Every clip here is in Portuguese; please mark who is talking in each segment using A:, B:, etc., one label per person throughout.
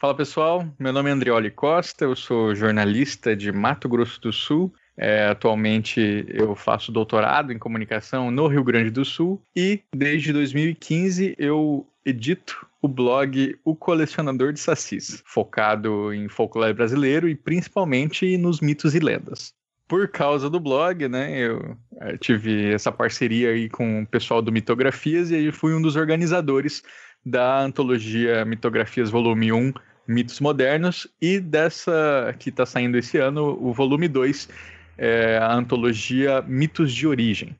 A: Fala pessoal, meu nome é Andrioli Costa, eu sou jornalista de Mato Grosso do Sul. É, atualmente eu faço doutorado em comunicação no Rio Grande do Sul e desde 2015 eu edito o blog O Colecionador de Sacis, focado em folclore brasileiro e principalmente nos mitos e lendas. Por causa do blog, né, eu é, tive essa parceria aí com o pessoal do Mitografias e fui um dos organizadores da antologia Mitografias Volume 1 Mitos Modernos, e dessa que está saindo esse ano, o volume 2, é a antologia Mitos de Origem.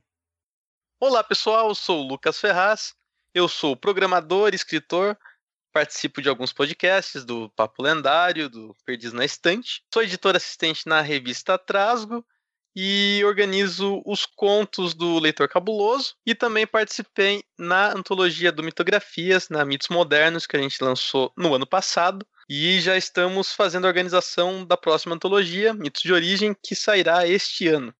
B: Olá pessoal, sou o Lucas Ferraz, eu sou programador, escritor, participo de alguns podcasts do Papo Lendário, do Perdiz na Estante, sou editor assistente na revista Trasgo e organizo os contos do Leitor Cabuloso e também participei na antologia do Mitografias, na Mitos Modernos, que a gente lançou no ano passado. E já estamos fazendo a organização da próxima antologia, Mitos de Origem, que sairá este ano.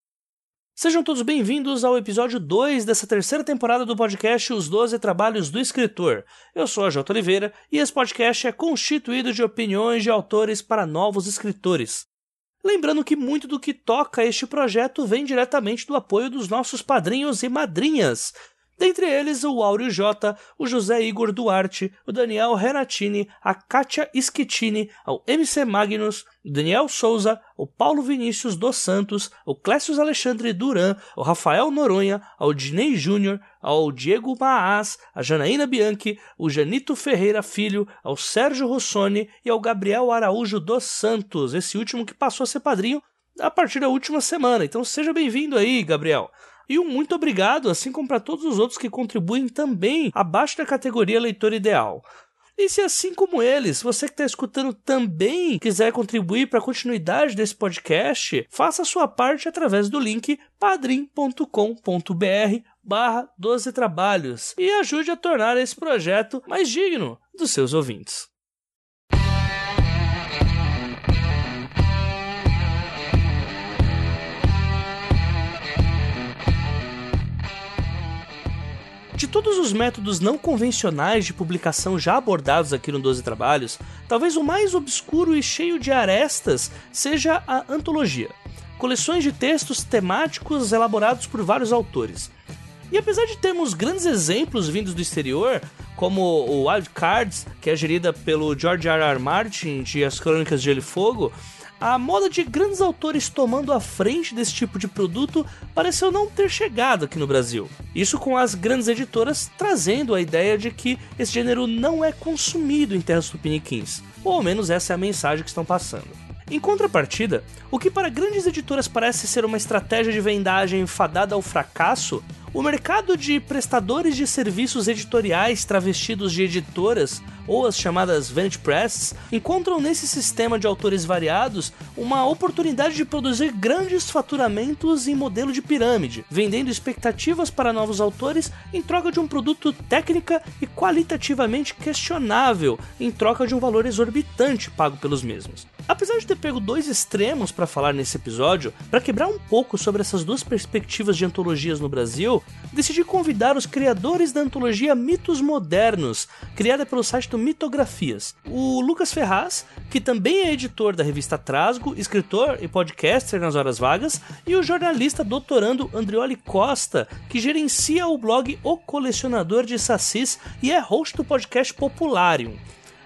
C: Sejam todos bem-vindos ao episódio 2 dessa terceira temporada do podcast Os Doze Trabalhos do Escritor. Eu sou a Jota Oliveira e esse podcast é constituído de opiniões de autores para novos escritores. Lembrando que muito do que toca este projeto vem diretamente do apoio dos nossos padrinhos e madrinhas. Dentre eles, o Áureo J, o José Igor Duarte, o Daniel Renatini, a Kátia Schettini, o MC Magnus, o Daniel Souza, o Paulo Vinícius dos Santos, o Clécio Alexandre Duran, o Rafael Noronha, ao Dinei Júnior, ao Diego Maas, a Janaína Bianchi, o Janito Ferreira Filho, ao Sérgio Rossoni e ao Gabriel Araújo dos Santos, esse último que passou a ser padrinho a partir da última semana. Então seja bem-vindo aí, Gabriel. E um muito obrigado, assim como para todos os outros que contribuem também abaixo da categoria leitor ideal. E se assim como eles, você que está escutando também quiser contribuir para a continuidade desse podcast, faça sua parte através do link padrim.com.br barra 12 trabalhos e ajude a tornar esse projeto mais digno dos seus ouvintes. De todos os métodos não convencionais de publicação já abordados aqui no 12 Trabalhos, talvez o mais obscuro e cheio de arestas seja a antologia. Coleções de textos temáticos elaborados por vários autores. E apesar de termos grandes exemplos vindos do exterior, como o Wild Cards, que é gerida pelo George R. R. Martin de As Crônicas de Gelo e Fogo, a moda de grandes autores tomando a frente desse tipo de produto pareceu não ter chegado aqui no Brasil. Isso com as grandes editoras trazendo a ideia de que esse gênero não é consumido em terras tupiniquins, ou ao menos essa é a mensagem que estão passando. Em contrapartida, o que para grandes editoras parece ser uma estratégia de vendagem fadada ao fracasso, o mercado de prestadores de serviços editoriais travestidos de editoras, ou as chamadas Vanity Press, encontram nesse sistema de autores variados uma oportunidade de produzir grandes faturamentos em modelo de pirâmide, vendendo expectativas para novos autores em troca de um produto técnica e qualitativamente questionável, em troca de um valor exorbitante pago pelos mesmos. Apesar de ter pego dois extremos para falar nesse episódio, para quebrar um pouco sobre essas duas perspectivas de antologias no Brasil, decidi convidar os criadores da antologia Mitos Modernos, criada pelo site do Mitografias. O Lucas Ferraz, que também é editor da revista Trasgo, escritor e podcaster nas horas vagas, e o jornalista doutorando Andrioli Costa, que gerencia o blog O Colecionador de Sacis e é host do podcast Popularium.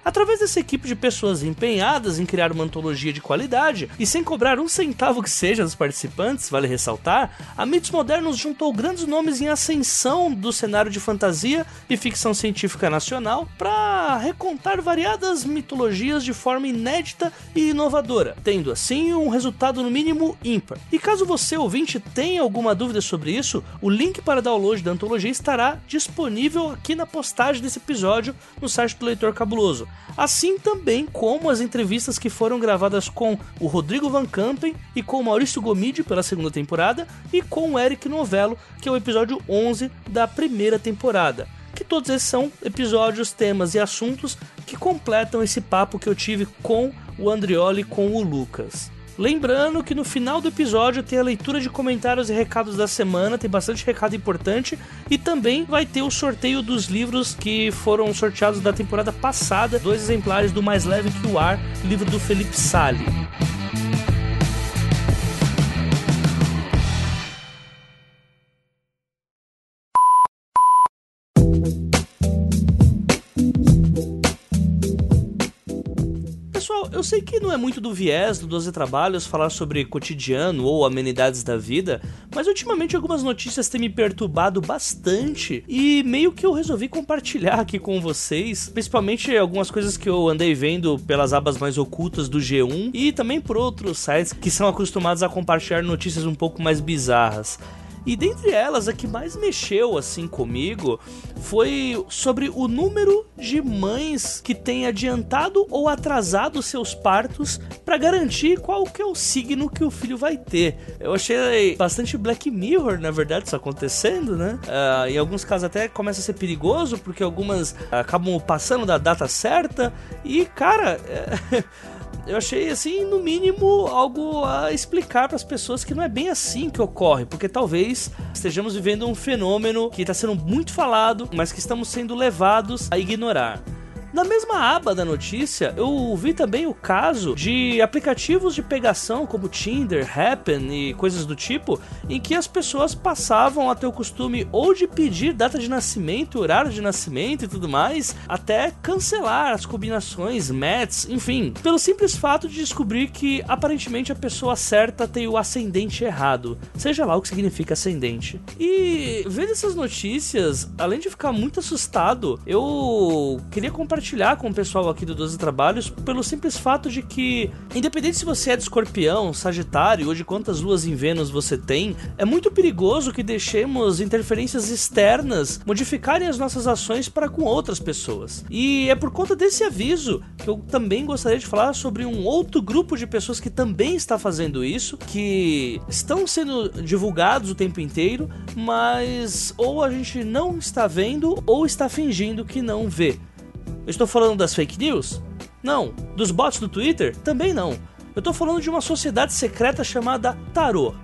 C: Através dessa equipe de pessoas empenhadas em criar uma antologia de qualidade e sem cobrar um centavo que seja dos participantes, vale ressaltar, a Mitos Modernos juntou grandes nomes em ascensão do cenário de fantasia e ficção científica nacional para recontar variadas mitologias de forma inédita e inovadora, tendo assim um resultado no mínimo ímpar. E caso você ouvinte tenha alguma dúvida sobre isso, o link para download da antologia estará disponível aqui na postagem desse episódio no site do Leitor Cabuloso assim também como as entrevistas que foram gravadas com o Rodrigo Van Campen e com o Maurício Gomide pela segunda temporada e com o Eric Novello, que é o episódio 11 da primeira temporada. Que todos esses são episódios, temas e assuntos que completam esse papo que eu tive com o Andrioli e com o Lucas. Lembrando que no final do episódio tem a leitura de comentários e recados da semana, tem bastante recado importante e também vai ter o sorteio dos livros que foram sorteados da temporada passada, dois exemplares do Mais Leve que o Ar, livro do Felipe Sali. Eu sei que não é muito do viés do 12 Trabalhos falar sobre cotidiano ou amenidades da vida, mas ultimamente algumas notícias têm me perturbado bastante e meio que eu resolvi compartilhar aqui com vocês, principalmente algumas coisas que eu andei vendo pelas abas mais ocultas do G1 e também por outros sites que são acostumados a compartilhar notícias um pouco mais bizarras. E dentre elas, a que mais mexeu assim comigo foi sobre o número de mães que têm adiantado ou atrasado seus partos para garantir qual que é o signo que o filho vai ter. Eu achei bastante Black Mirror, na verdade, isso acontecendo, né? Uh, em alguns casos até começa a ser perigoso, porque algumas acabam passando da data certa. E, cara. Eu achei assim, no mínimo, algo a explicar para as pessoas que não é bem assim que ocorre, porque talvez estejamos vivendo um fenômeno que está sendo muito falado, mas que estamos sendo levados a ignorar. Na mesma aba da notícia, eu vi também o caso de aplicativos de pegação como Tinder, Happen e coisas do tipo, em que as pessoas passavam a ter o costume ou de pedir data de nascimento, horário de nascimento e tudo mais, até cancelar as combinações, matches, enfim, pelo simples fato de descobrir que aparentemente a pessoa certa tem o ascendente errado, seja lá o que significa ascendente. E vendo essas notícias, além de ficar muito assustado, eu queria compartilhar compartilhar com o pessoal aqui do 12 Trabalhos pelo simples fato de que, independente se você é de escorpião, sagitário ou de quantas luas em Vênus você tem, é muito perigoso que deixemos interferências externas modificarem as nossas ações para com outras pessoas. E é por conta desse aviso que eu também gostaria de falar sobre um outro grupo de pessoas que também está fazendo isso, que estão sendo divulgados o tempo inteiro, mas ou a gente não está vendo ou está fingindo que não vê. Eu estou falando das fake news? Não. Dos bots do Twitter? Também não. Eu estou falando de uma sociedade secreta chamada Tarot.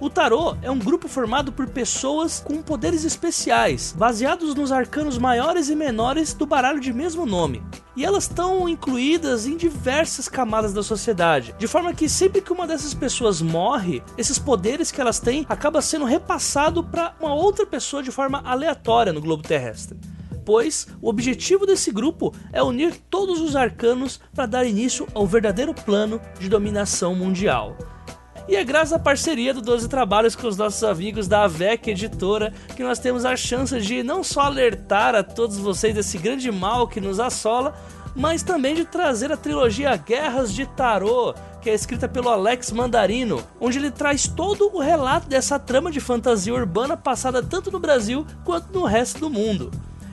C: O Tarot é um grupo formado por pessoas com poderes especiais, baseados nos arcanos maiores e menores do baralho de mesmo nome. E elas estão incluídas em diversas camadas da sociedade, de forma que sempre que uma dessas pessoas morre, esses poderes que elas têm acaba sendo repassado para uma outra pessoa de forma aleatória no globo terrestre pois o objetivo desse grupo é unir todos os arcanos para dar início ao verdadeiro plano de dominação mundial. E é graças à parceria do 12 Trabalhos com os nossos amigos da AVEC Editora que nós temos a chance de não só alertar a todos vocês desse grande mal que nos assola, mas também de trazer a trilogia Guerras de Tarot, que é escrita pelo Alex Mandarino, onde ele traz todo o relato dessa trama de fantasia urbana passada tanto no Brasil quanto no resto do mundo.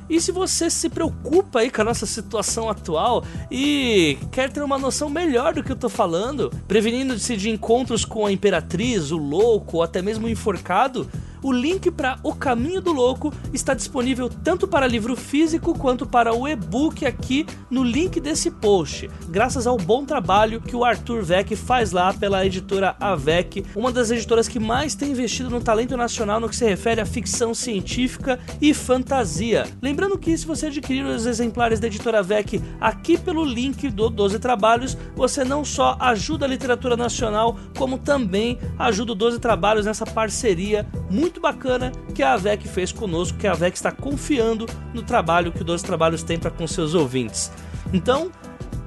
C: E se você se preocupa aí com a nossa situação atual e quer ter uma noção melhor do que eu tô falando, prevenindo-se de encontros com a Imperatriz, o Louco ou até mesmo o Enforcado, o link para O Caminho do Louco está disponível tanto para livro físico quanto para o e-book aqui no link desse post, graças ao bom trabalho que o Arthur Vec faz lá pela editora Avec, uma das editoras que mais tem investido no talento nacional no que se refere à ficção científica e fantasia. Lembrando que se você adquirir os exemplares da editora Avec aqui pelo link do 12 Trabalhos, você não só ajuda a literatura nacional, como também ajuda o 12 Trabalhos nessa parceria muito muito bacana que a AVEC fez conosco, que a AVEC está confiando no trabalho que o 12 Trabalhos tem para com seus ouvintes. Então,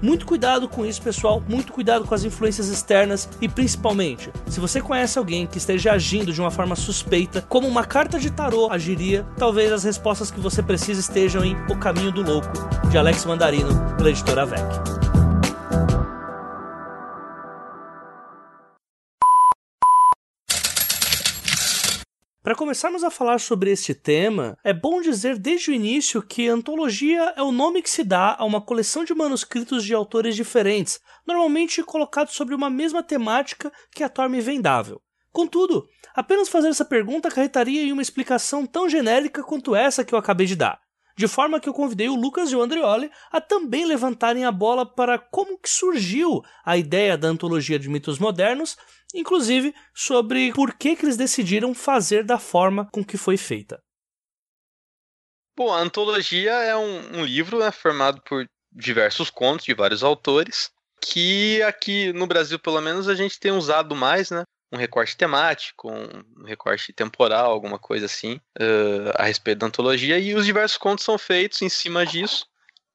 C: muito cuidado com isso, pessoal. Muito cuidado com as influências externas e principalmente, se você conhece alguém que esteja agindo de uma forma suspeita, como uma carta de tarô agiria, talvez as respostas que você precisa estejam em O Caminho do Louco, de Alex Mandarino, pela editora VEC. Para começarmos a falar sobre este tema, é bom dizer desde o início que antologia é o nome que se dá a uma coleção de manuscritos de autores diferentes, normalmente colocados sobre uma mesma temática que a torna vendável. Contudo, apenas fazer essa pergunta acarretaria em uma explicação tão genérica quanto essa que eu acabei de dar. de forma que eu convidei o Lucas e o Andreoli a também levantarem a bola para como que surgiu a ideia da antologia de mitos modernos, inclusive sobre por que, que eles decidiram fazer da forma com que foi feita.
B: Bom, a antologia é um, um livro né, formado por diversos contos de vários autores, que aqui no Brasil, pelo menos, a gente tem usado mais, né? Um recorte temático, um recorte temporal, alguma coisa assim, uh, a respeito da antologia, e os diversos contos são feitos em cima disso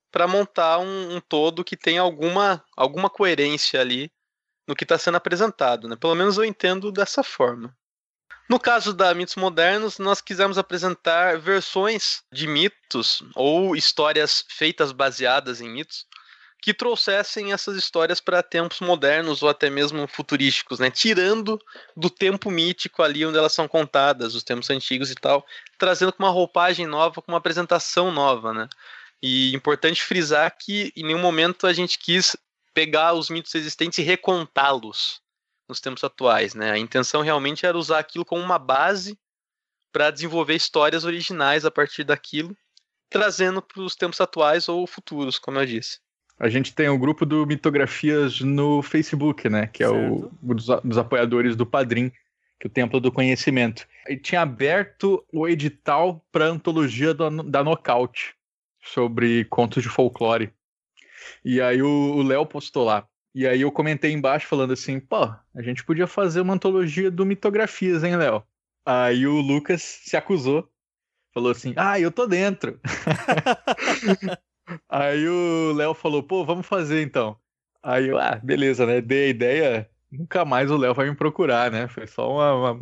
B: para montar um, um, todo que tenha alguma, alguma coerência ali no que está sendo apresentado, né? Pelo menos eu entendo dessa forma. No caso da Mitos Modernos, nós quisemos apresentar versões de mitos ou histórias feitas baseadas em mitos que trouxessem essas histórias para tempos modernos ou até mesmo futurísticos, né? Tirando do tempo mítico ali onde elas são contadas, os tempos antigos e tal, trazendo com uma roupagem nova, com uma apresentação nova, né? E importante frisar que em nenhum momento a gente quis pegar os mitos existentes e recontá-los nos tempos atuais, né? A intenção realmente era usar aquilo como uma base para desenvolver histórias originais a partir daquilo, trazendo para os tempos atuais ou futuros, como eu disse.
A: A gente tem o grupo do Mitografias no Facebook, né? Que é o, o dos, dos, apoiadores do Padrim, que é o Templo do Conhecimento. E tinha aberto o edital para a antologia do, da Nocaute, sobre contos de folclore. E aí o Léo postou lá. E aí eu comentei embaixo falando assim, pô, a gente podia fazer uma antologia do Mitografias, hein, Léo? Aí o Lucas se acusou. Falou assim, ah, eu tô dentro. Aí o Léo falou, pô, vamos fazer então. Aí eu, ah, beleza, né? Dei a ideia, nunca mais o Léo vai me procurar, né? Foi só uma, uma,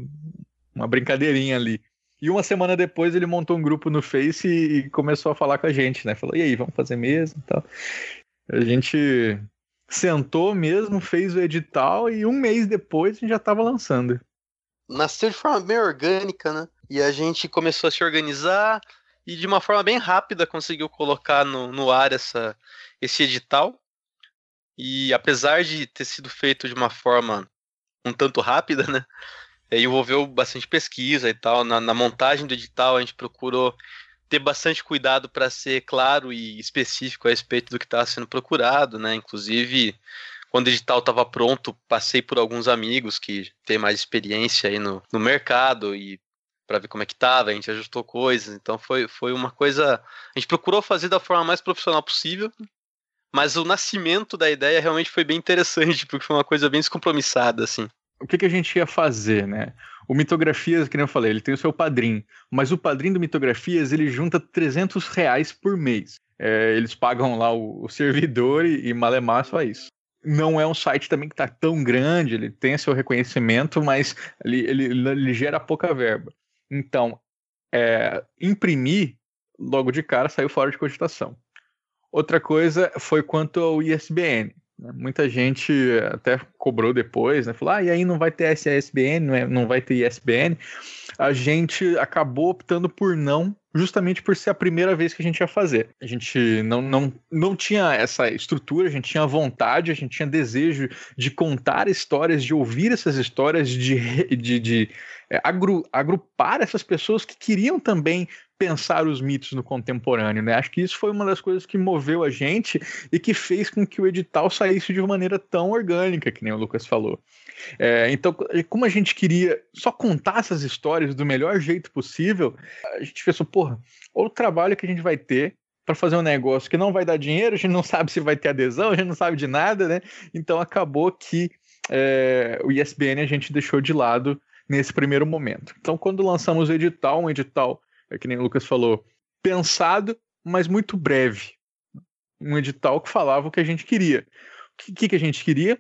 A: uma, brincadeirinha ali. E uma semana depois ele montou um grupo no Face e, começou a falar com a gente, né? Falou, e aí, vamos fazer mesmo e tal. A gente sentou mesmo, fez o edital e um mês depois a gente já estava lançando.
B: Nasceu de forma bem orgânica, né? E a gente começou a se organizar, e de uma forma bem rápida conseguiu colocar no, no ar essa, esse edital. E apesar de ter sido feito de uma forma um tanto rápida, né? É, envolveu bastante pesquisa e tal. Na, na montagem do edital, a gente procurou ter bastante cuidado para ser claro e específico a respeito do que estava sendo procurado, né? Inclusive, quando o edital estava pronto, passei por alguns amigos que têm mais experiência aí no, no mercado e para ver como é que tava, a gente ajustou coisas, então foi, foi uma coisa. A gente procurou fazer da forma mais profissional possível, mas o nascimento da ideia realmente foi bem interessante, porque foi uma coisa bem descompromissada, assim.
A: O que, que a gente ia fazer, né? O Mitografias, que nem eu falei, ele tem o seu padrinho, mas o padrinho do Mitografias, ele junta 300 reais por mês. É, eles pagam lá o, o servidor e, e malemar só isso não é um site também que está tão grande, ele tem seu reconhecimento, mas ele, ele, ele, gera pouca verba. Então, é, imprimir logo de cara saiu fora de cogitação. Outra coisa foi quanto ao ISBN. Né? Muita gente até cobrou depois, né? falou: ah, e aí não vai ter SASBN, não, é, não vai ter ISBN. A gente acabou optando por não, justamente por ser a primeira vez que a gente ia fazer. A gente não, não, não tinha essa estrutura, a gente tinha vontade, a gente tinha desejo de contar histórias, de ouvir essas histórias, de, de, de é, agru, agrupar essas pessoas que queriam também pensar os mitos no contemporâneo, né? Acho que isso foi uma das coisas que moveu a gente e que fez com que o edital saísse de uma maneira tão orgânica, que nem o Lucas falou. É, então, como a gente queria só contar essas histórias do melhor jeito possível, a gente pensou, porra, olha o trabalho que a gente vai ter para fazer um negócio que não vai dar dinheiro, a gente não sabe se vai ter adesão, a gente não sabe de nada, né? Então acabou que é, o ISBN a gente deixou de lado nesse primeiro momento. Então, quando lançamos o edital, um edital, é que nem o Lucas falou, pensado, mas muito breve. Um edital que falava o que a gente queria. O que, que a gente queria?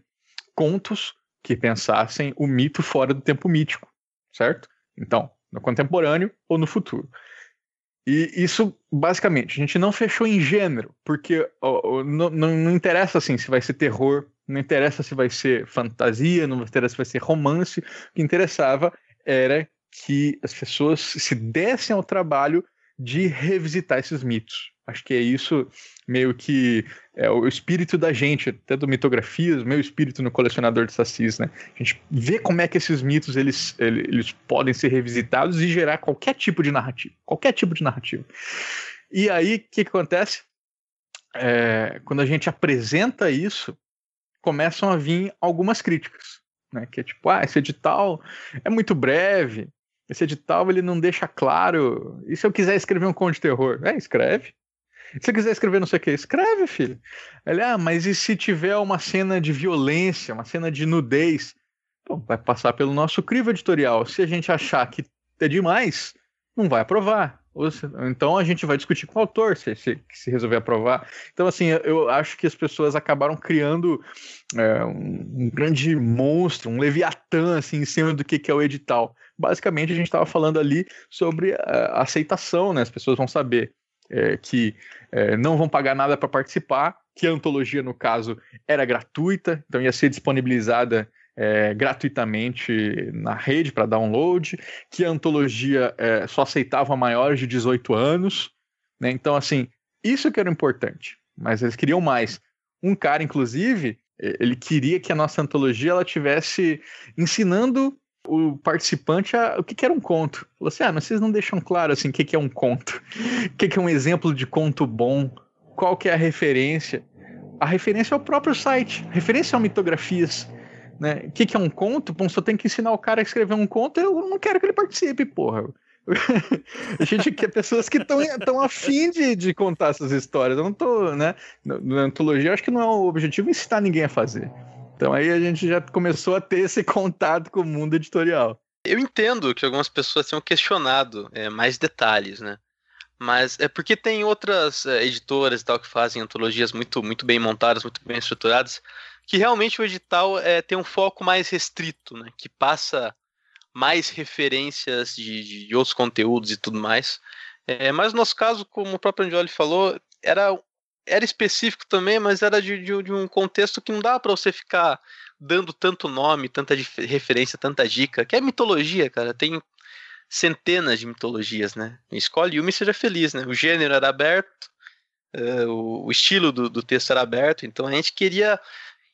A: Contos que pensassem o mito fora do tempo mítico, certo? Então, no contemporâneo ou no futuro. E isso, basicamente, a gente não fechou em gênero, porque ó, não, não, interessa assim se vai ser terror, não interessa se vai ser fantasia, não interessa se vai ser romance. O que interessava era que as pessoas se dessem ao trabalho de revisitar esses mitos. Acho que é isso meio que é o espírito da gente, até do mitografias, meu espírito no colecionador de sacis, né? A gente vê como é que esses mitos eles, eles podem ser revisitados e gerar qualquer tipo de narrativa, qualquer tipo de narrativa. E aí, o que, que acontece? É, quando a gente apresenta isso, começam a vir algumas críticas, né? Que é tipo, ah, esse edital é muito breve, esse edital ele não deixa claro. E se eu quiser escrever um conto de terror? É, escreve. Se você quiser escrever não sei o que, escreve, filho. Ele, ah, mas e se tiver uma cena de violência, uma cena de nudez? Bom, vai passar pelo nosso crivo editorial. Se a gente achar que é demais, não vai aprovar. Então a gente vai discutir com o autor se, se, se resolver aprovar. Então, assim, eu acho que as pessoas acabaram criando é, um, grande monstro, um leviatã, assim, em cima do que, que é o edital. Basicamente, a gente estava falando ali sobre a aceitação, né? As pessoas vão saber é, que é, não vão pagar nada para participar, que a antologia, no caso, era gratuita, então ia ser disponibilizada é, gratuitamente na rede para download, que a antologia é, só aceitava maiores de 18 anos. Né? Então, assim, isso que era importante. Mas eles queriam mais. Um cara, inclusive, ele queria que a nossa antologia ela tivesse ensinando o participante a, o que, que era um conto. Falou assim: ah, mas vocês não deixam claro assim, o que, que é um conto, o que, que é um exemplo de conto bom, qual que é a referência. A referência é o próprio site, a referência são mitografias. Né? O que, que é um conto? Bom, só tem que ensinar o cara a escrever um conto, eu não quero que ele participe, porra. a gente quer pessoas que estão afim de, de contar essas histórias. Eu não tô, né? Na antologia, eu acho que não é o objetivo ensinar ninguém a fazer. Então aí a gente já começou a ter esse contato com o mundo editorial.
B: Eu entendo que algumas pessoas tenham questionado é, mais detalhes, né? Mas é porque tem outras é, editoras e tal que fazem antologias muito, muito bem montadas, muito bem estruturadas, que realmente o edital é, tem um foco mais restrito, né? Que passa mais referências de, de outros conteúdos e tudo mais. É, mas no nosso caso, como o próprio Angioli falou, era, era específico também, mas era de, de, de um contexto que não dá para você ficar dando tanto nome, tanta referência, tanta dica, que é mitologia, cara. Tem centenas de mitologias, né? Escolhe uma e seja feliz, né? O gênero era aberto, uh, o, o, estilo do, do texto era aberto, então a gente queria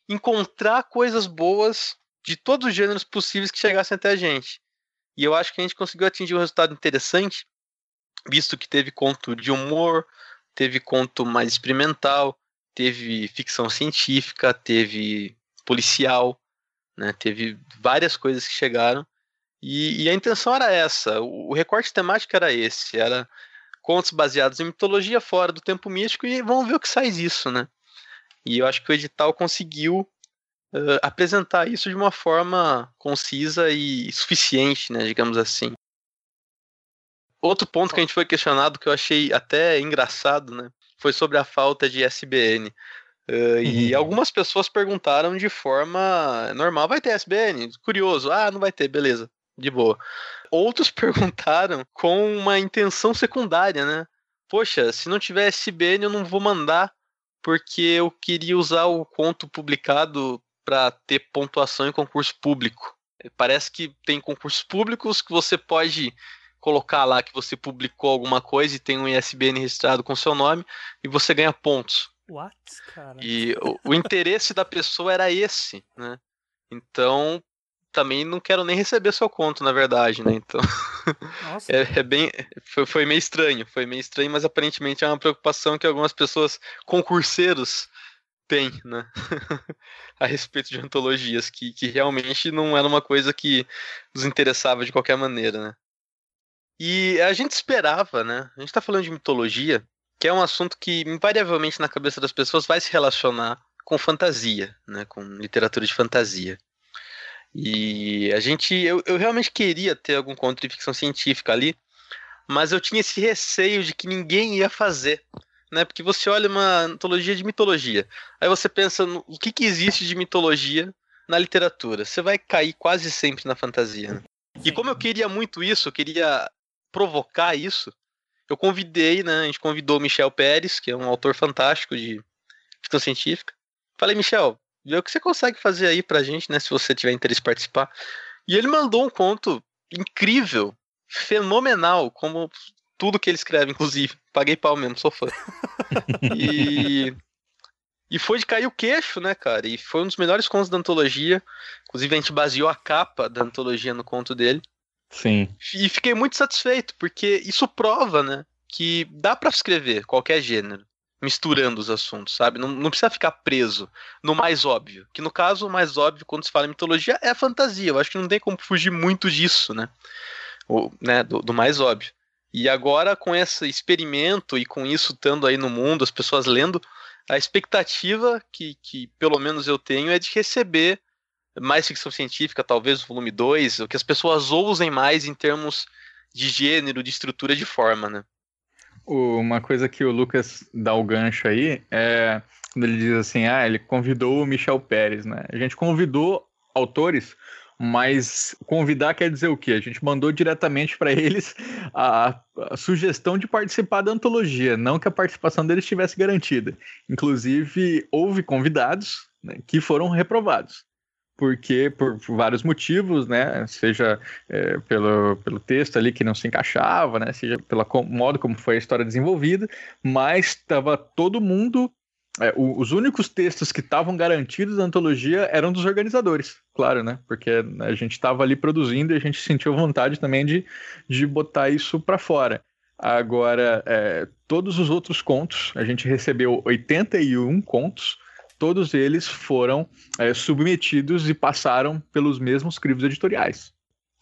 B: encontrar coisas boas de todos os gêneros possíveis que chegassem até a gente. E eu acho que a gente conseguiu atingir um resultado interessante, visto que teve conto de humor, teve conto mais experimental, teve ficção científica, teve policial, né? Teve várias coisas que chegaram. E, e, a intenção era essa, o, recorte temático era esse, era contos baseados em mitologia fora do tempo místico e vamos ver o que sai disso, né? E eu acho que o edital conseguiu uh, apresentar isso de uma forma concisa e suficiente, né, digamos assim. Outro ponto que a gente foi questionado que eu achei até engraçado, né, foi sobre a falta de SBN. Uh, uhum. E algumas pessoas perguntaram de forma normal: vai ter SBN? Curioso, ah, não vai ter, beleza, de boa. Outros perguntaram com uma intenção secundária, né? Poxa, se não tiver SBN, eu não vou mandar porque eu queria usar o conto publicado para ter pontuação em concurso público. Parece que tem concursos públicos que você pode colocar lá que você publicou alguma coisa e tem um ISBN registrado com seu nome e você ganha pontos.
C: What, cara?
B: E o, o interesse da pessoa era esse, né? Então, também não quero nem receber seu conto, na verdade, né? Então. é, é, bem. Foi, foi, meio estranho, foi meio estranho, mas aparentemente é uma preocupação que algumas pessoas, concurseiros, têm, né? a respeito de antologias, que, que realmente não era uma coisa que nos interessava de qualquer maneira, né? E a gente esperava, né? A gente tá falando de mitologia, que é um assunto que invariavelmente na cabeça das pessoas vai se relacionar com fantasia, né? Com literatura de fantasia. E a gente, eu, eu realmente queria ter algum conto de ficção científica ali, mas eu tinha esse receio de que ninguém ia fazer, né? Porque você olha uma antologia de mitologia, aí você pensa no o que, que existe de mitologia na literatura. Você vai cair quase sempre na fantasia. Né? E como eu queria muito isso, eu queria provocar isso, eu convidei, né? A gente convidou o Michel Pérez, que é um autor fantástico de ficção científica. Falei, Michel, Vê o que você consegue fazer aí pra gente, né? Se você tiver interesse em participar. E ele mandou um conto incrível, fenomenal, como tudo que ele escreve, inclusive. Paguei pau mesmo, sou fã. e. E foi de cair o queixo, né, cara? E foi um dos melhores contos da antologia. Inclusive, a gente baseou a capa da antologia no conto dele.
A: Sim.
B: E fiquei muito satisfeito, porque isso prova, né? que dá para escrever qualquer gênero, misturando os assuntos, sabe? Não, não, precisa ficar preso no mais óbvio. Que no caso, o mais óbvio, quando se fala em mitologia, é fantasia. Eu acho que não tem como fugir muito disso, né? O, né do, do mais óbvio. E agora, com esse experimento e com isso estando aí no mundo, as pessoas lendo, a expectativa que, que pelo menos eu tenho é de receber mais ficção científica, talvez o volume 2, o que as pessoas ousem mais em termos de gênero, de estrutura, de forma, né?
A: Uma coisa que o Lucas dá o gancho aí é quando ele diz assim, ah, ele convidou o Michel Pérez, né? A gente convidou autores mas convidar quer dizer o quê? A gente mandou diretamente para eles a, a, sugestão de participar da antologia, não que a participação deles estivesse garantida. Inclusive, houve convidados né, que foram reprovados. Porque, por, por vários motivos, né? Seja é, pelo, pelo texto ali que não se encaixava, né? Seja pelo modo como foi a história desenvolvida, mas estava todo mundo é, o, os únicos textos que estavam garantidos na antologia eram dos organizadores, claro, né? Porque a gente estava ali produzindo e a gente sentiu vontade também de, de botar isso para fora. Agora, é, todos os outros contos, a gente recebeu 81 contos, todos eles foram é, submetidos e passaram pelos mesmos crivos editoriais.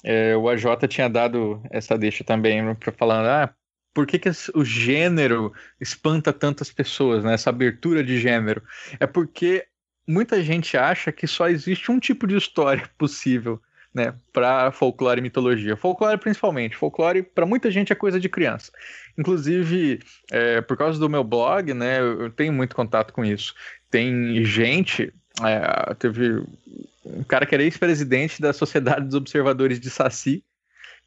A: É, o AJ tinha dado essa deixa também para falar, ah, por que, que o gênero espanta tantas pessoas, né? Essa abertura de gênero. É porque muita gente acha que só existe um tipo de história possível, né, para folclore e mitologia. Folclore principalmente. Folclore para muita gente é coisa de criança. Inclusive, é, por causa do meu blog, né, eu tenho muito contato com isso. Tem gente, é, teve um cara que era ex-presidente da Sociedade dos Observadores de Saci,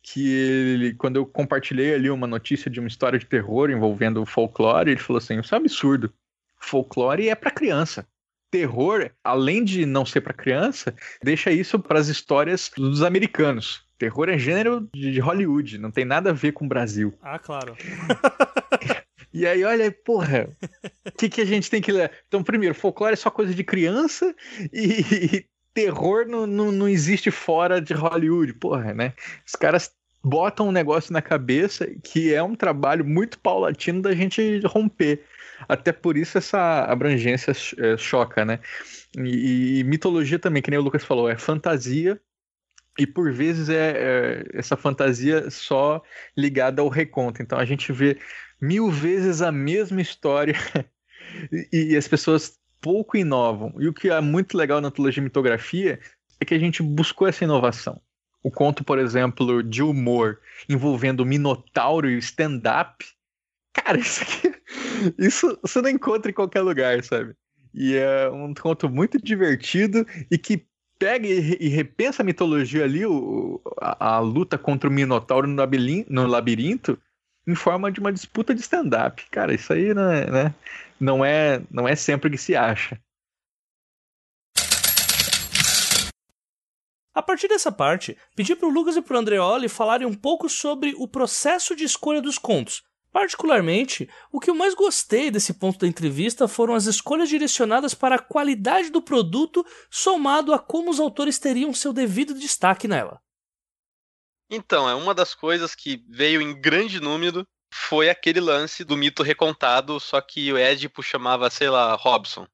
A: que ele, quando eu compartilhei ali uma notícia de uma história de terror envolvendo folclore, ele falou assim: Isso é absurdo. Folclore é para criança. Terror, além de não ser para criança, deixa isso para as histórias dos americanos. Terror é gênero de Hollywood, não tem nada a ver com o Brasil.
C: Ah, claro.
A: E aí, olha, porra, o que, que a gente tem que ler? Então, primeiro, folclore é só coisa de criança e, terror não, não, não existe fora de Hollywood, porra, né? Os caras botam um negócio na cabeça que é um trabalho muito paulatino da gente romper. Até por isso essa abrangência é, choca, né? E, e, mitologia também, que nem o Lucas falou, é fantasia e por vezes é, é, essa fantasia só ligada ao reconto. Então a gente vê mil vezes a mesma história e, e as pessoas pouco inovam. E o que é muito legal na antologia mitografia é que a gente buscou essa inovação. O conto, por exemplo, de humor envolvendo Minotauro e stand-up. Cara, isso aqui. Isso você não encontra em qualquer lugar, sabe? E é um conto muito divertido e que pega e, repensa a mitologia ali, o, a, a, luta contra o Minotauro no no labirinto, em forma de uma disputa de stand-up. Cara, isso aí, né, né? não é, não é sempre que se acha.
C: A partir dessa parte, pedi para o Lucas e para o Andreoli falarem um pouco sobre o processo de escolha dos contos. Particularmente, o que eu mais gostei desse ponto da entrevista foram as escolhas direcionadas para a qualidade do produto, somado a como os autores teriam seu devido destaque nela.
B: Então, é uma das coisas que veio em grande número foi aquele lance do mito recontado, só que o Édipo chamava, sei lá, Robson.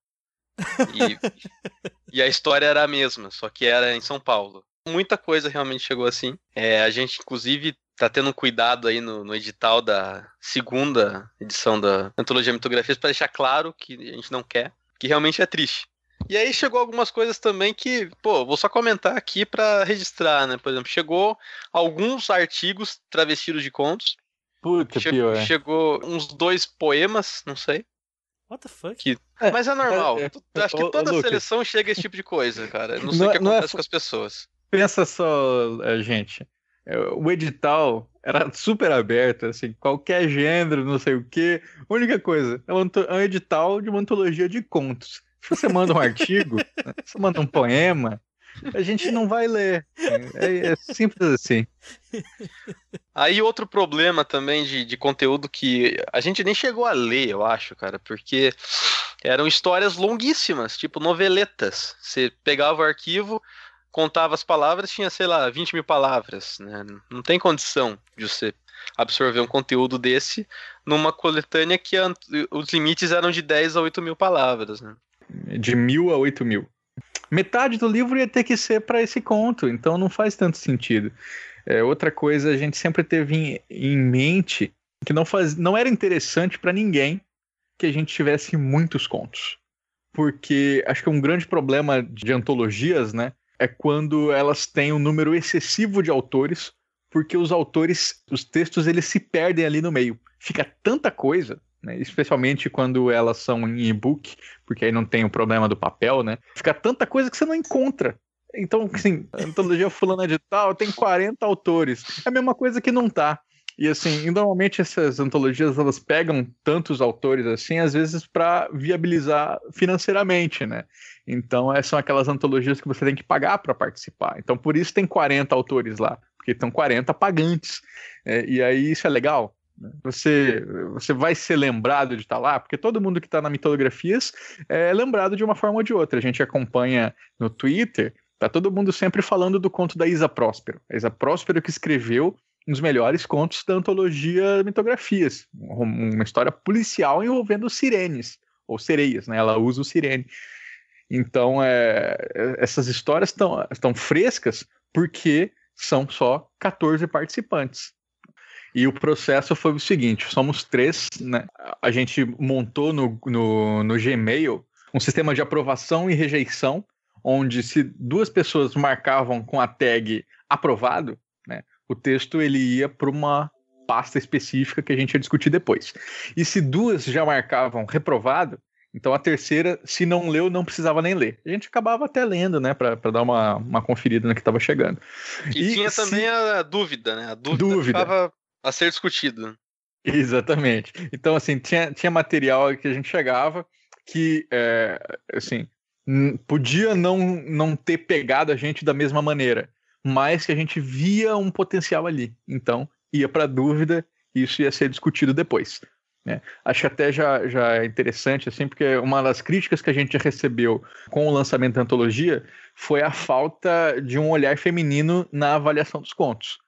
B: E, e, a história era a mesma, só que era em São Paulo. Muita coisa realmente chegou assim. É, a gente, inclusive, tá tendo um cuidado aí no, no edital da segunda edição da Antologia Mitografias para deixar claro que a gente não quer, que realmente é triste. E aí chegou algumas coisas também que, pô, vou só comentar aqui para registrar, né? Por exemplo, chegou alguns artigos travestidos de contos
A: Puta, che pior.
B: Chegou uns dois poemas, não sei.
C: What the fuck?
B: Que... É, Mas é normal. É, é, Acho que toda seleção chega a esse tipo de coisa, cara. Não sei não, o que é, é acontece com as pessoas.
A: Pensa só, é, gente. O edital era super aberto, assim, qualquer gênero, não sei o quê. Única coisa, é um edital de uma antologia de contos. Você manda um artigo, você manda um poema, a gente não vai ler. É, é, simples assim.
B: Aí outro problema também de, de conteúdo que a gente nem chegou a ler, eu acho, cara, porque eram histórias longuíssimas, tipo noveletas. Você pegava o arquivo, contava as palavras, tinha, sei lá, 20 mil palavras. Né? Não tem condição de você absorver um conteúdo desse numa coletânea que os limites eram de 10 a 8 mil palavras, né?
A: De mil a 8 mil. Metade do livro ia ter que ser para esse conto, então não faz tanto sentido. É, outra coisa, a gente sempre teve em, em mente que não, faz, não era interessante para ninguém que a gente tivesse muitos contos. Porque acho que um grande problema de antologias, né, é quando elas têm um número excessivo de autores, porque os autores, os textos, eles se perdem ali no meio. Fica tanta coisa, né, especialmente quando elas são em e-book, porque aí não tem o problema do papel, né? Fica tanta coisa que você não encontra. Então, assim, antologia fulana de tal tem 40 autores. É a mesma coisa que não tá. E assim, normalmente essas antologias elas pegam tantos autores assim, às vezes para viabilizar financeiramente, né? Então, essas são aquelas antologias que você tem que pagar para participar. Então, por isso tem 40 autores lá, porque estão 40 pagantes. É, e aí isso é legal. Né? Você, você vai ser lembrado de estar tá lá, porque todo mundo que está na mitografias é lembrado de uma forma ou de outra. A gente acompanha no Twitter, tá todo mundo sempre falando do conto da Isa Próspero. A Isa Próspero que escreveu um dos melhores contos da antologia Mitografias. Uma história policial envolvendo sirenes, ou sereias, né? Ela usa o sirene. Então, é, essas histórias estão frescas porque são só 14 participantes. E o processo foi o seguinte: somos três, né? A gente montou no, no, no Gmail um sistema de aprovação e rejeição, onde se duas pessoas marcavam com a tag aprovado, né? o texto ele ia para uma pasta específica que a gente ia discutir depois. E se duas já marcavam reprovado, então a terceira, se não leu, não precisava nem ler. A gente acabava até lendo, né, para dar uma, uma conferida no que estava chegando.
B: E, e, tinha se... também a dúvida, né? A dúvida, dúvida. ficava a ser discutido.
A: Exatamente. Então, assim, tinha, tinha material que a gente chegava que, é, assim, podia não, não ter pegado a gente da mesma maneira mas que a gente via um potencial ali. Então, ia para dúvida e isso ia ser discutido depois. Né? Acho até já, já é interessante, assim, porque uma das críticas que a gente recebeu com o lançamento da antologia foi a falta de um olhar feminino na avaliação dos contos.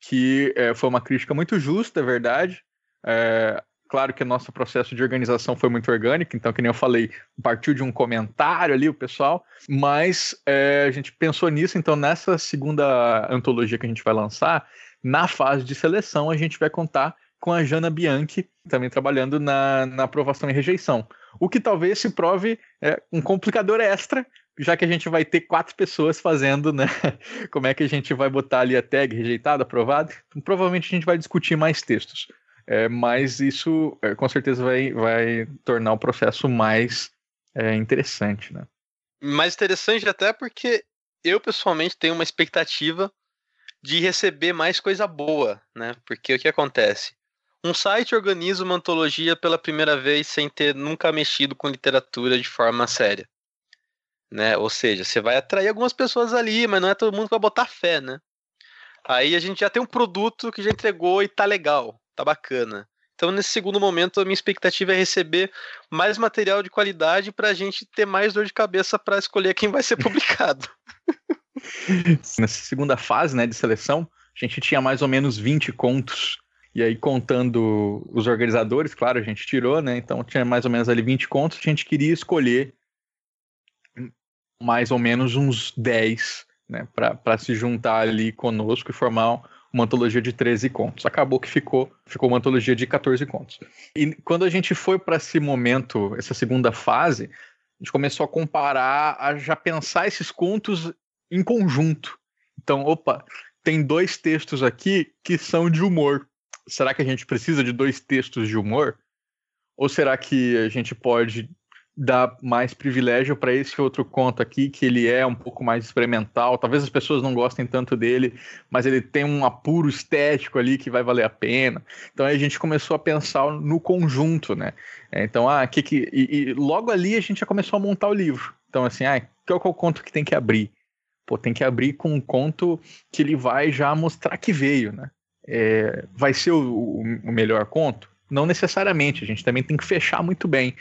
A: Que é, foi uma crítica muito justa, é verdade. É, Claro que nosso processo de organização foi muito orgânico, então, que nem eu falei, partiu de um comentário ali, o pessoal, mas é, a gente pensou nisso, então, nessa segunda antologia que a gente vai lançar, na fase de seleção, a gente vai contar com a Jana Bianchi, também trabalhando na, na aprovação e rejeição. O que talvez se prove é, um complicador extra, já que a gente vai ter quatro pessoas fazendo, né? Como é que a gente vai botar ali a tag rejeitado, aprovado? Então, provavelmente a gente vai discutir mais textos. É, mas isso é, com certeza vai, vai tornar o processo mais é, interessante, né?
B: Mais interessante até porque eu pessoalmente tenho uma expectativa de receber mais coisa boa, né? Porque o que acontece? Um site organiza uma antologia pela primeira vez sem ter nunca mexido com literatura de forma séria. Né? Ou seja, você vai atrair algumas pessoas ali, mas não é todo mundo que vai botar fé, né? Aí a gente já tem um produto que já entregou e tá legal tá bacana. Então, nesse segundo momento, a minha expectativa é receber mais material de qualidade para a gente ter mais dor de cabeça para escolher quem vai ser publicado.
A: Nessa segunda fase né, de seleção, a gente tinha mais ou menos 20 contos. E aí, contando os organizadores, claro, a gente tirou, né? Então tinha mais ou menos ali 20 contos. A gente queria escolher mais ou menos uns 10, né? Para se juntar ali conosco e formar uma antologia de 13 contos. Acabou que ficou, ficou uma antologia de 14 contos. E quando a gente foi para esse momento, essa segunda fase, a gente começou a comparar, a já pensar esses contos em conjunto. Então, opa, tem dois textos aqui que são de humor. Será que a gente precisa de dois textos de humor? Ou será que a gente pode dá mais privilégio para esse outro conto aqui, que ele é um pouco mais experimental. Talvez as pessoas não gostem tanto dele, mas ele tem um apuro estético ali que vai valer a pena. Então aí a gente começou a pensar no conjunto, né? É, então, ah, que que. E, e, logo ali a gente já começou a montar o livro. Então, assim, ah, qual é o conto que tem que abrir? Pô, tem que abrir com um conto que ele vai já mostrar que veio, né? É, vai ser o, o, o melhor conto? Não necessariamente, a gente também tem que fechar muito bem.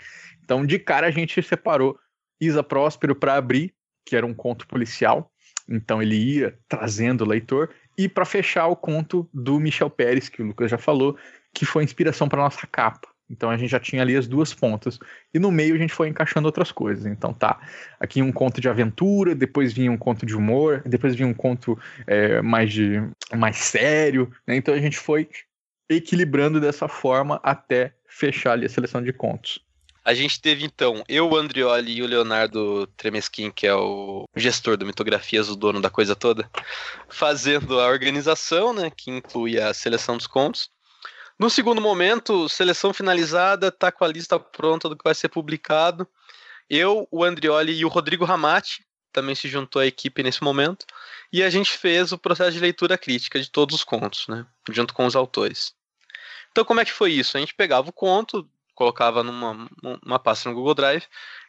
A: Então, de cara, a gente separou Isa Próspero para abrir, que era um conto policial. Então, ele ia trazendo o leitor. E para fechar o conto do Michel Pérez, que o Lucas já falou, que foi inspiração para nossa capa. Então a gente já tinha ali as duas pontas. E no meio a gente foi encaixando outras coisas. Então tá, aqui um conto de aventura, depois vinha um conto de humor, depois vinha um conto é, mais, de, mais sério. Né? Então a gente foi equilibrando dessa forma até fechar ali a seleção de contos.
B: A gente teve então eu, o Andrioli e o Leonardo Tremesquim, que é o gestor do Mitografias, o dono da coisa toda, fazendo a organização, né, que inclui a seleção dos contos. No segundo momento, seleção finalizada, tá com a lista pronta do que vai ser publicado. Eu, o Andrioli e o Rodrigo Ramati também se juntou à equipe nesse momento. E a gente fez o processo de leitura crítica de todos os contos, né? Junto com os autores. Então, como é que foi isso? A gente pegava o conto, colocava numa, numa pasta no Google Drive,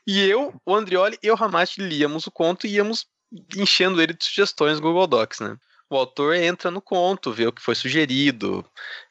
B: e eu, o Andrioli e o Ramati líamos o conto e íamos enchendo ele de sugestões no Google Docs, né? o autor entra no conto, vê o que foi sugerido,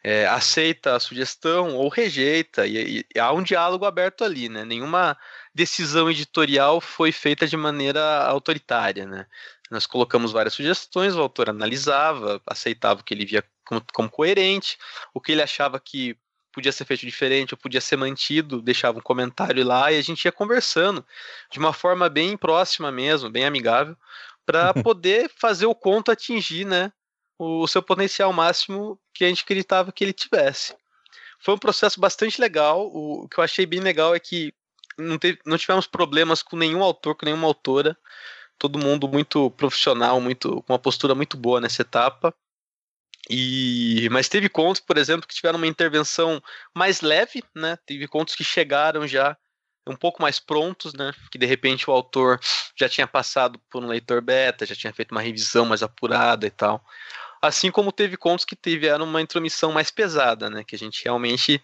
B: é, aceita a sugestão ou rejeita, e, e, há um diálogo aberto ali, né? Nenhuma decisão editorial foi feita de maneira autoritária, né? Nós colocamos várias sugestões, o autor analisava, aceitava o que ele via como, como coerente, o que ele achava que podia ser feito diferente ou podia ser mantido, deixava um comentário lá e a gente ia conversando de uma forma bem próxima mesmo, bem amigável, para poder fazer o conto atingir, né, o seu potencial máximo que a gente acreditava que ele tivesse. Foi um processo bastante legal. O que eu achei bem legal é que não, teve, não tivemos problemas com nenhum autor, com nenhuma autora. Todo mundo muito profissional, muito com uma postura muito boa nessa etapa. E mas teve contos, por exemplo, que tiveram uma intervenção mais leve, né? Teve contos que chegaram já um pouco mais prontos, né? Que de repente o autor já tinha passado por um leitor beta, já tinha feito uma revisão mais apurada e tal. Assim como teve contos que tiveram uma intromissão mais pesada, né? Que a gente realmente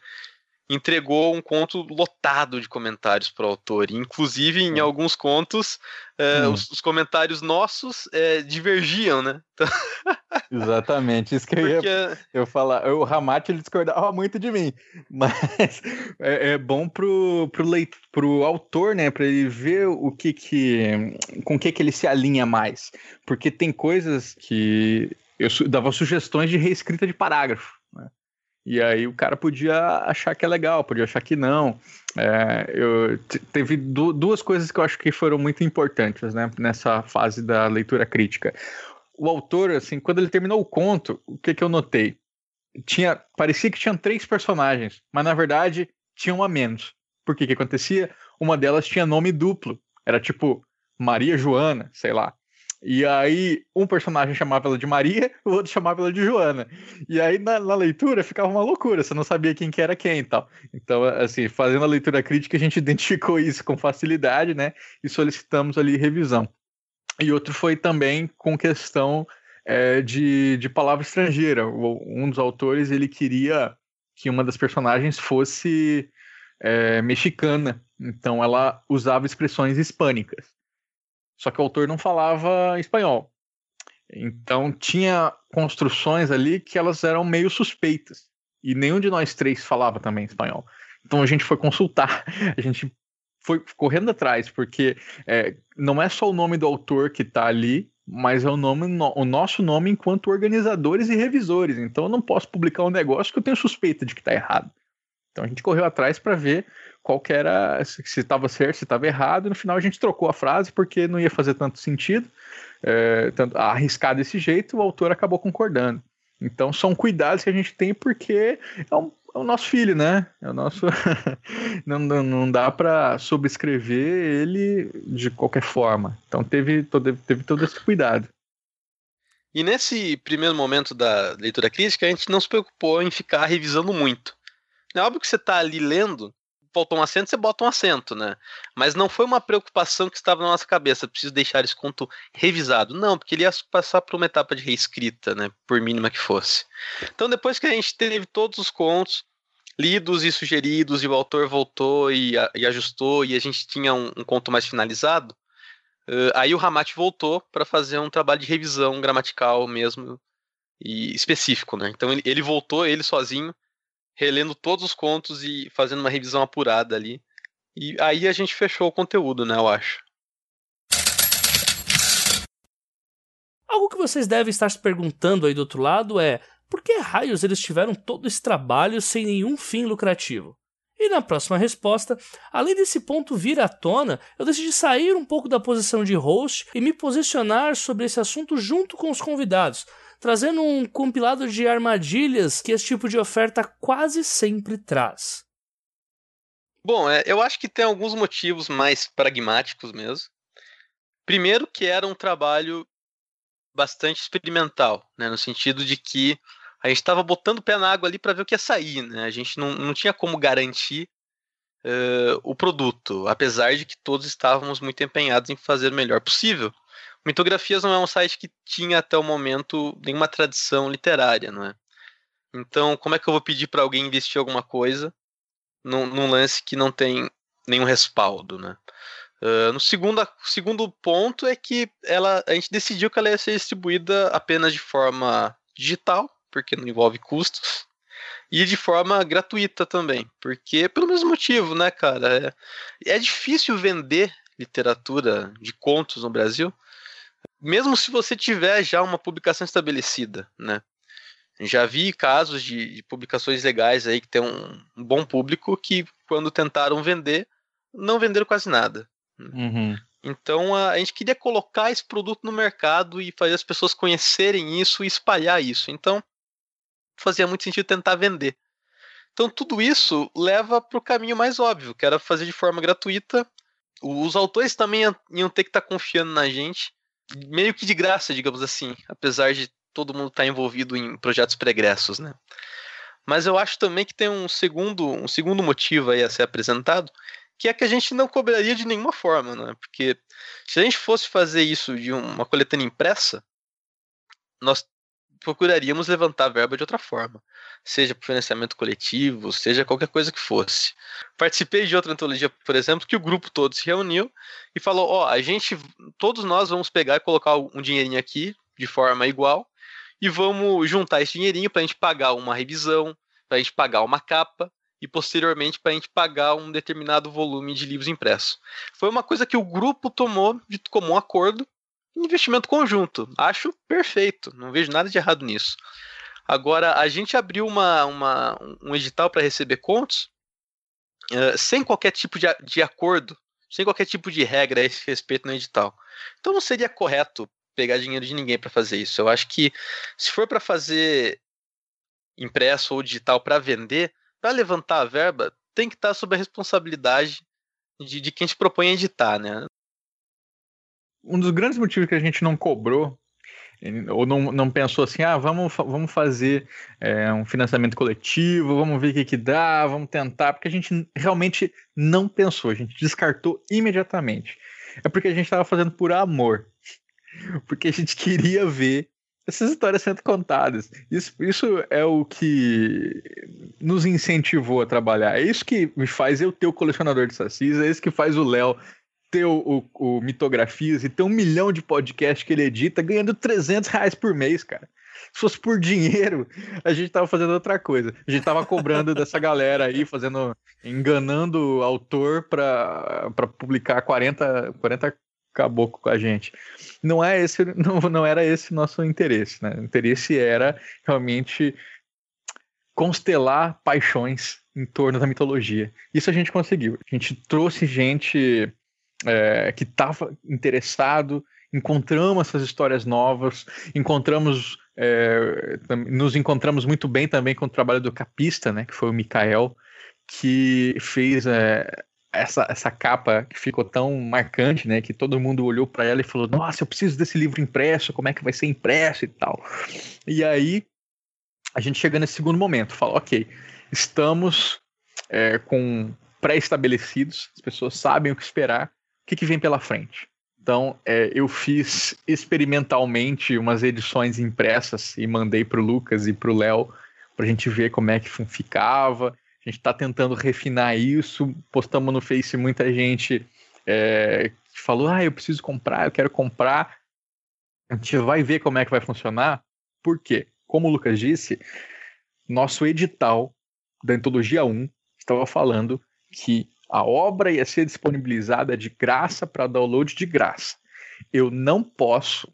B: entregou um conto lotado de comentários para o autor. Inclusive, em hum. alguns contos, é, hum. os, os, comentários nossos é, divergiam, né? Então...
A: Exatamente, isso que Porque... eu ia eu falar. O Ramate ele discordava muito de mim, mas é, é bom pro, pro, leit, pro autor, né? Para ele ver o que que. com o que, que ele se alinha mais. Porque tem coisas que eu dava sugestões de reescrita de parágrafo. E aí o cara podia achar que é legal, podia achar que não. É, eu, teve du duas coisas que eu acho que foram muito importantes né, nessa fase da leitura crítica. O autor, assim, quando ele terminou o conto, o que, que eu notei? Tinha, parecia que tinha três personagens, mas na verdade tinha uma menos. Por que acontecia? Uma delas tinha nome duplo. Era tipo Maria Joana, sei lá. E aí, um personagem chamava ela de Maria, o outro chamava ela de Joana. E aí, na, na, leitura, ficava uma loucura, você não sabia quem que era quem e tal. Então, assim, fazendo a leitura crítica, a gente identificou isso com facilidade, né? E solicitamos ali revisão. E outro foi também com questão é, de, de palavra estrangeira. Um dos autores, ele queria que uma das personagens fosse é, mexicana. Então, ela usava expressões hispânicas. Só que o autor não falava espanhol. Então tinha construções ali que elas eram meio suspeitas. E nenhum de nós três falava também espanhol. Então a gente foi consultar, a gente foi correndo atrás, porque é, não é só o nome do autor que está ali, mas é o, nome, o nosso nome enquanto organizadores e revisores. Então eu não posso publicar um negócio que eu tenho suspeita de que está errado. Então a gente correu atrás para ver qual que era, se estava certo, se estava errado. No final a gente trocou a frase porque não ia fazer tanto sentido, é, tanto, arriscar desse jeito, o autor acabou concordando. Então são cuidados que a gente tem porque é, um, é o nosso filho, né? É o nosso. não, não, não dá para subscrever ele de qualquer forma. Então teve todo, teve todo esse cuidado.
B: E nesse primeiro momento da leitura crítica, a gente não se preocupou em ficar revisando muito. É óbvio que você está ali lendo, faltou um acento, você bota um acento, né? Mas não foi uma preocupação que estava na nossa cabeça, preciso deixar esse conto revisado. Não, porque ele ia passar por uma etapa de reescrita, né? Por mínima que fosse. Então, depois que a gente teve todos os contos lidos e sugeridos, e o autor voltou e, e ajustou, e a gente tinha um, um conto mais finalizado, uh, aí o Ramate voltou para fazer um trabalho de revisão gramatical mesmo e específico, né? Então ele, ele voltou, ele sozinho, relendo todos os contos e fazendo uma revisão apurada ali. E aí a gente fechou o conteúdo, né, eu acho.
C: Algo que vocês devem estar se perguntando aí do outro lado é: por que raios eles tiveram todo esse trabalho sem nenhum fim lucrativo? E na próxima resposta, além desse ponto vir à tona, eu decidi sair um pouco da posição de host e me posicionar sobre esse assunto junto com os convidados, trazendo um compilado de armadilhas que esse tipo de oferta quase sempre traz.
B: Bom, é, eu acho que tem alguns motivos mais pragmáticos mesmo. Primeiro, que era um trabalho bastante experimental, né, no sentido de que a gente estava botando o pé na água ali para ver o que ia sair, né? A gente não, não tinha como garantir uh, o produto, apesar de que todos estávamos muito empenhados em fazer o melhor possível. Mitografias não é um site que tinha até o momento nenhuma tradição literária, não é? Então, como é que eu vou pedir para alguém investir alguma coisa num, num, lance que não tem nenhum respaldo, né? Uh, no segundo, segundo ponto é que ela, a gente decidiu que ela ia ser distribuída apenas de forma digital, porque não envolve custos, e de forma gratuita também, porque pelo mesmo motivo, né, cara? É, é difícil vender literatura de contos no Brasil, mesmo se você tiver já uma publicação estabelecida, né? Já vi casos de, de publicações legais aí que tem um, um, bom público que, quando tentaram vender, não venderam quase nada.
A: Uhum.
B: Então a, a, gente queria colocar esse produto no mercado e fazer as pessoas conhecerem isso e espalhar isso. Então fazia muito sentido tentar vender. Então tudo isso leva para o caminho mais óbvio, que era fazer de forma gratuita. Os autores também iam ter que estar tá confiando na gente, meio que de graça, digamos assim, apesar de todo mundo estar tá envolvido em projetos pregressos, né? Mas eu acho também que tem um segundo, um segundo motivo aí a ser apresentado, que é que a gente não cobraria de nenhuma forma, né? Porque se a gente fosse fazer isso de uma coletânea impressa, nós procuraríamos levantar verba de outra forma, seja por financiamento coletivo, seja qualquer coisa que fosse. Participei de outra antologia, por exemplo, que o grupo todo se reuniu e falou: ó, oh, a gente, todos nós vamos pegar e colocar um dinheirinho aqui de forma igual e vamos juntar esse dinheirinho para a gente pagar uma revisão, para a gente pagar uma capa e posteriormente para a gente pagar um determinado volume de livros impressos. Foi uma coisa que o grupo tomou de comum acordo investimento conjunto. Acho perfeito, não vejo nada de errado nisso. Agora, a gente abriu uma, uma um edital para receber contos uh, sem qualquer tipo de, de acordo, sem qualquer tipo de regra a esse respeito no edital. Então não seria correto pegar dinheiro de ninguém para fazer isso. Eu acho que se for para fazer impresso ou digital para vender, para levantar a verba, tem que estar sob a responsabilidade de, de quem se propõe a editar, né?
A: Um dos grandes motivos que a gente não cobrou ou não, não pensou assim, ah, vamos, vamos fazer é, um financiamento coletivo, vamos ver o que, que dá, vamos tentar, porque a gente realmente não pensou, a gente descartou imediatamente. É porque a gente estava fazendo por amor, porque a gente queria ver essas histórias sendo contadas. Isso, isso é o que nos incentivou a trabalhar. É isso que me faz eu ter o colecionador de sacis, é isso que faz o Léo ter o, o, o, Mitografias e ter um milhão de podcasts que ele edita ganhando 300 reais por mês, cara. Se fosse por dinheiro, a gente tava fazendo outra coisa. A gente tava cobrando dessa galera aí, fazendo, enganando o autor para publicar 40, 40 caboclo com a gente. Não é esse, não, não era esse nosso interesse, né? O interesse era realmente constelar paixões em torno da mitologia. Isso a gente conseguiu. A gente trouxe gente é, que estava interessado, encontramos essas histórias novas, encontramos, é, nos encontramos muito bem também com o trabalho do capista, né, que foi o Mikael, que fez é, essa, essa capa que ficou tão marcante, né, que todo mundo olhou para ela e falou: Nossa, eu preciso desse livro impresso, como é que vai ser impresso e tal. E aí a gente chega nesse segundo momento, fala: Ok, estamos é, com pré-estabelecidos, as pessoas sabem o que esperar, o que, que vem pela frente. Então, é, eu fiz experimentalmente umas edições impressas e mandei para o Lucas e para o Léo para a gente ver como é que ficava. A gente está tentando refinar isso. Postamos no Face muita gente é, que falou: Ah, eu preciso comprar, eu quero comprar. A gente vai ver como é que vai funcionar. Por quê? Como o Lucas disse, nosso edital da Antologia 1 estava falando que a obra ia ser disponibilizada de graça para download de graça. Eu não posso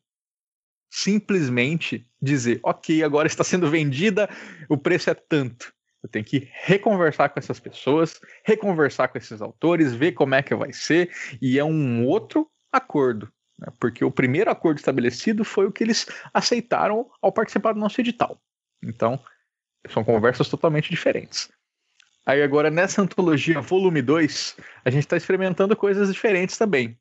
A: simplesmente dizer, ok, agora está sendo vendida, o preço é tanto. Eu tenho que reconversar com essas pessoas, reconversar com esses autores, ver como é que vai ser, e é um outro acordo, né? porque o primeiro acordo estabelecido foi o que eles aceitaram ao participar do nosso edital. Então, são conversas totalmente diferentes. Aí agora, nessa antologia volume 2, a gente está experimentando coisas diferentes também.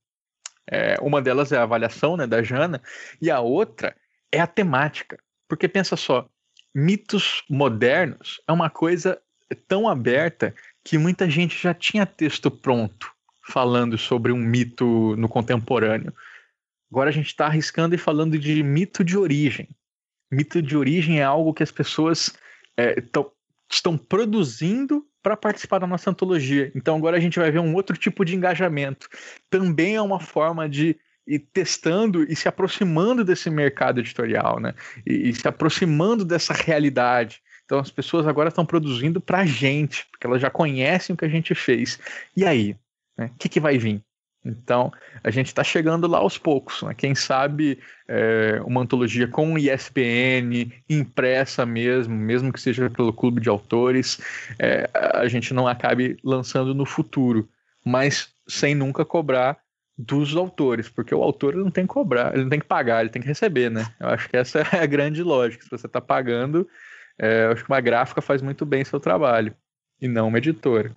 A: É, uma delas é a avaliação né, da Jana, e a outra é a temática. Porque pensa só, mitos modernos é uma coisa tão aberta que muita gente já tinha texto pronto falando sobre um mito no contemporâneo. Agora a gente está arriscando e falando de mito de origem. Mito de origem é algo que as pessoas é, tão, estão produzindo para participar da nossa antologia. Então agora a gente vai ver um outro tipo de engajamento. Também é uma forma de ir testando e se aproximando desse mercado editorial, né? E, e se aproximando dessa realidade. Então as pessoas agora estão produzindo para a gente, porque elas já conhecem o que a gente fez. E aí? O né? que, que vai vir? Então, a gente está chegando lá aos poucos. Né? Quem sabe é, uma antologia com ISBN, impressa mesmo, mesmo que seja pelo clube de autores, é, a gente não acabe lançando no futuro, mas sem nunca cobrar dos autores, porque o autor não tem que cobrar, ele não tem que pagar, ele tem que receber, né? Eu acho que essa é a grande lógica. Se você está pagando, é, eu acho que uma gráfica faz muito bem seu trabalho, e não uma editora.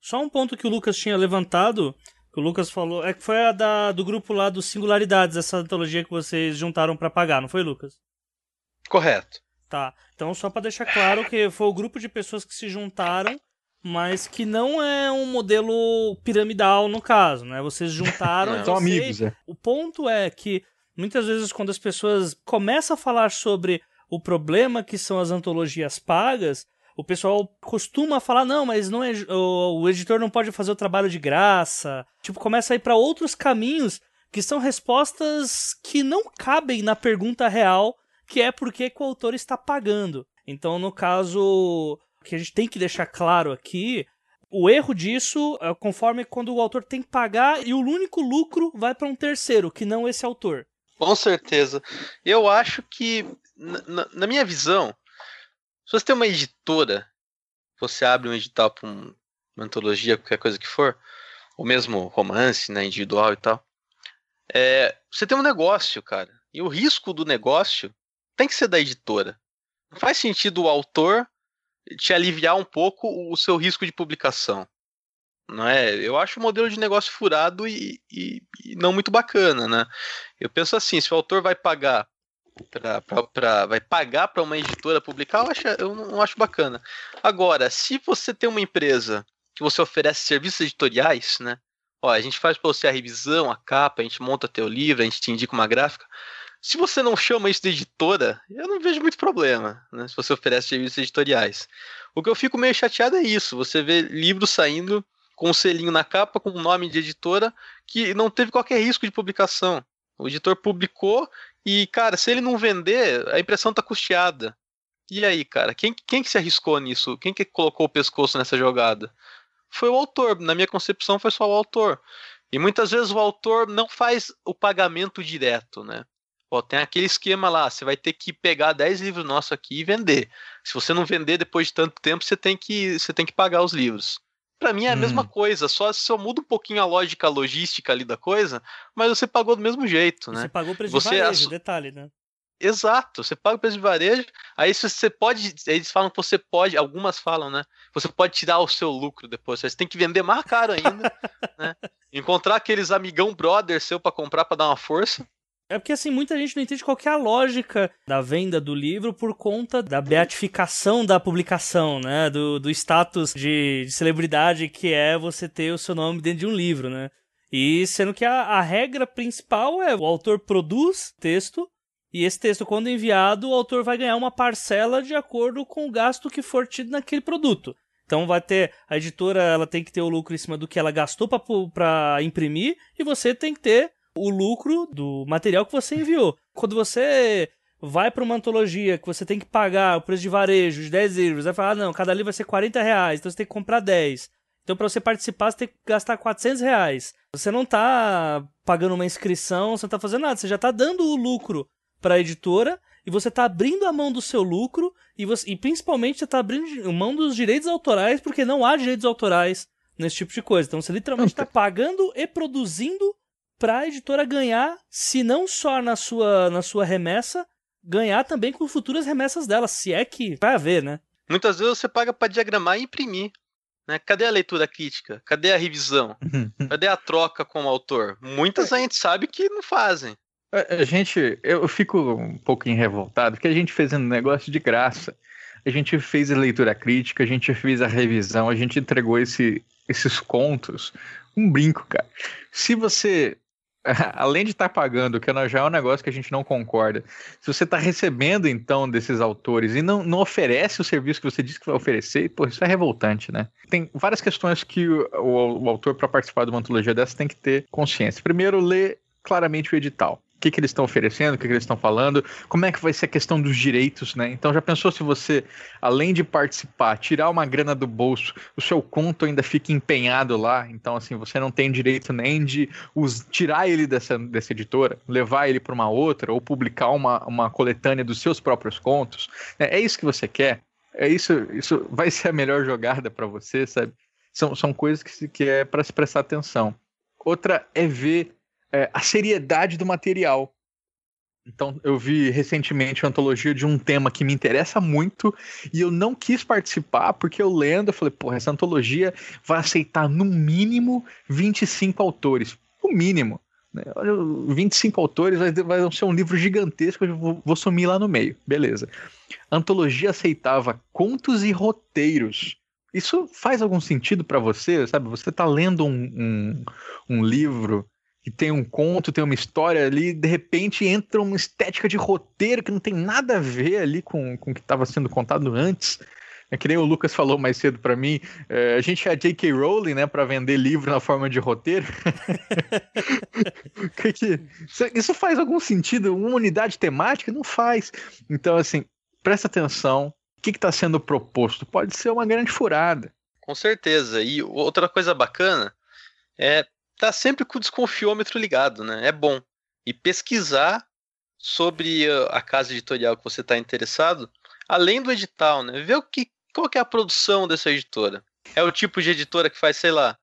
C: Só um ponto que o Lucas tinha levantado que o Lucas falou. É que foi a da, do grupo lá dos Singularidades, essa antologia que vocês juntaram para pagar, não foi, Lucas?
B: Correto.
C: Tá. Então, só para deixar claro que foi o grupo de pessoas que se juntaram, mas que não é um modelo piramidal no caso, né? Vocês juntaram.
A: São amigos, é.
C: O ponto é que muitas vezes quando as pessoas começam a falar sobre o problema que são as antologias pagas, o pessoal costuma falar, não, mas não é, o, o editor não pode fazer o trabalho de graça. Tipo, começa a ir para outros caminhos que são respostas que não cabem na pergunta real, que é por que, o autor está pagando. Então, no caso, que a gente tem que deixar claro aqui, o erro disso é conforme quando o autor tem que pagar e o único lucro vai para um terceiro, que não esse autor.
B: Com certeza. Eu acho que, na, na minha visão, se você tem uma editora, você abre um edital para um, uma antologia, qualquer coisa que for, ou mesmo romance, né, individual e tal, é, você tem um negócio, cara. E o risco do negócio tem que ser da editora. Não faz sentido o autor te aliviar um pouco o seu risco de publicação. Não é? Eu acho o modelo de negócio furado e, e, e não muito bacana, né? Eu penso assim, se o autor vai pagar pra, pra, pra, vai pagar para uma editora publicar, eu, acho, eu não acho bacana. Agora, se você tem uma empresa que você oferece serviços editoriais, né? Ó, a gente faz para você a revisão, a capa, a gente monta teu livro, a gente te indica uma gráfica. Se você não chama isso de editora, eu não vejo muito problema, né? Se você oferece serviços editoriais. O que eu fico meio chateado é isso: você vê livros saindo com um selinho na capa, com o um nome de editora, que não teve qualquer risco de publicação. O editor publicou e, cara, se ele não vender, a impressão tá custeada. E aí, cara, quem, quem que se arriscou nisso? Quem que colocou o pescoço nessa jogada? Foi o autor. Na minha concepção, foi só o autor. E muitas vezes o autor não faz o pagamento direto, né? Tem aquele esquema lá, você vai ter que pegar 10 livros nossos aqui e vender. Se você não vender depois de tanto tempo, você tem que, você tem que pagar os livros. Para mim é a hum. mesma coisa, só só muda um pouquinho a lógica a logística ali da coisa, mas você pagou do mesmo jeito, né?
C: Você pagou o preço você de varejo, detalhe, né?
B: Exato, você paga o preço de varejo, aí você pode, eles falam que você pode, algumas falam, né? Você pode tirar o seu lucro depois, você tem que vender mais caro ainda, né? Encontrar aqueles amigão brother seu para comprar para dar uma força.
C: É porque assim, muita gente não entende qual é a lógica da venda do livro por conta da beatificação da publicação, né? Do, do status de, de celebridade que é você ter o seu nome dentro de um livro, né? E sendo que a, a regra principal é o autor produz texto e esse texto, quando enviado, o autor vai ganhar uma parcela de acordo com o gasto que for tido naquele produto. Então vai ter a editora, ela tem que ter o lucro em cima do que ela gastou para imprimir e você tem que ter o lucro do material que você enviou. Quando você vai para uma antologia que você tem que pagar o preço de varejo de 10 livros, vai falar, ah, não, cada livro vai ser 40 reais, então você tem que comprar 10. Então, para você participar, você tem que gastar 400 reais. Você não está pagando uma inscrição, você não está fazendo nada, você já está dando o lucro para a editora e você tá abrindo a mão do seu lucro e, você, e principalmente você tá abrindo a mão dos direitos autorais porque não há direitos autorais nesse tipo de coisa. Então você literalmente está pagando e produzindo para a editora ganhar, se não só na sua, na sua remessa, ganhar também com futuras remessas dela, se é que vai haver, né?
B: Muitas vezes você paga para diagramar e imprimir. Né? Cadê a leitura crítica? Cadê a revisão? Cadê a troca com o autor? Muitas a gente sabe que não fazem.
A: A gente, eu fico um pouquinho revoltado, porque a gente fez um negócio de graça. A gente fez a leitura crítica, a gente fez a revisão, a gente entregou esse, esses contos. Um brinco, cara. Se você além de estar tá pagando, que já é um negócio que a gente não concorda, se você está recebendo então desses autores e não, não oferece o serviço que você disse que vai oferecer, pô, isso é revoltante, né? Tem várias questões que o, o, o autor, para participar de uma antologia dessa, tem que ter consciência. Primeiro, ler claramente o edital que, que eles estão oferecendo, o que, que eles estão falando, como é que vai ser a questão dos direitos, né? Então já pensou se você, além de participar, tirar uma grana do bolso, o seu conto ainda fica empenhado lá, então assim, você não tem direito nem de os, tirar ele dessa, dessa editora, levar ele para uma outra, ou publicar uma, uma coletânea dos seus próprios contos. É, é isso que você quer? É isso, isso vai ser a melhor jogada para você, sabe? São, são coisas que, que é para se prestar atenção. Outra é ver é, a seriedade do material. Então, eu vi recentemente uma antologia de um tema que me interessa muito e eu não quis participar porque eu lendo, eu falei, porra, essa antologia vai aceitar no mínimo 25 autores. O mínimo. Né? 25 autores vai, vai ser um livro gigantesco, eu vou, vou sumir lá no meio. Beleza. A antologia aceitava contos e roteiros. Isso faz algum sentido para você? Sabe, você está lendo um, um, um livro que tem um conto, tem uma história ali, de repente entra uma estética de roteiro que não tem nada a ver ali com, com o que estava sendo contado antes. É que nem o Lucas falou mais cedo para mim, é, a gente é a J.K. Rowling, né, para vender livro na forma de roteiro. que que, isso faz algum sentido? Uma unidade temática? Não faz. Então, assim, presta atenção. O que está sendo proposto? Pode ser uma grande furada.
B: Com certeza. E outra coisa bacana é tá sempre com o desconfiômetro ligado, né? É bom. E pesquisar sobre a casa editorial que você está interessado, além do edital, né? Ver o que, qual que é a produção dessa editora. É o tipo de editora que faz, sei lá,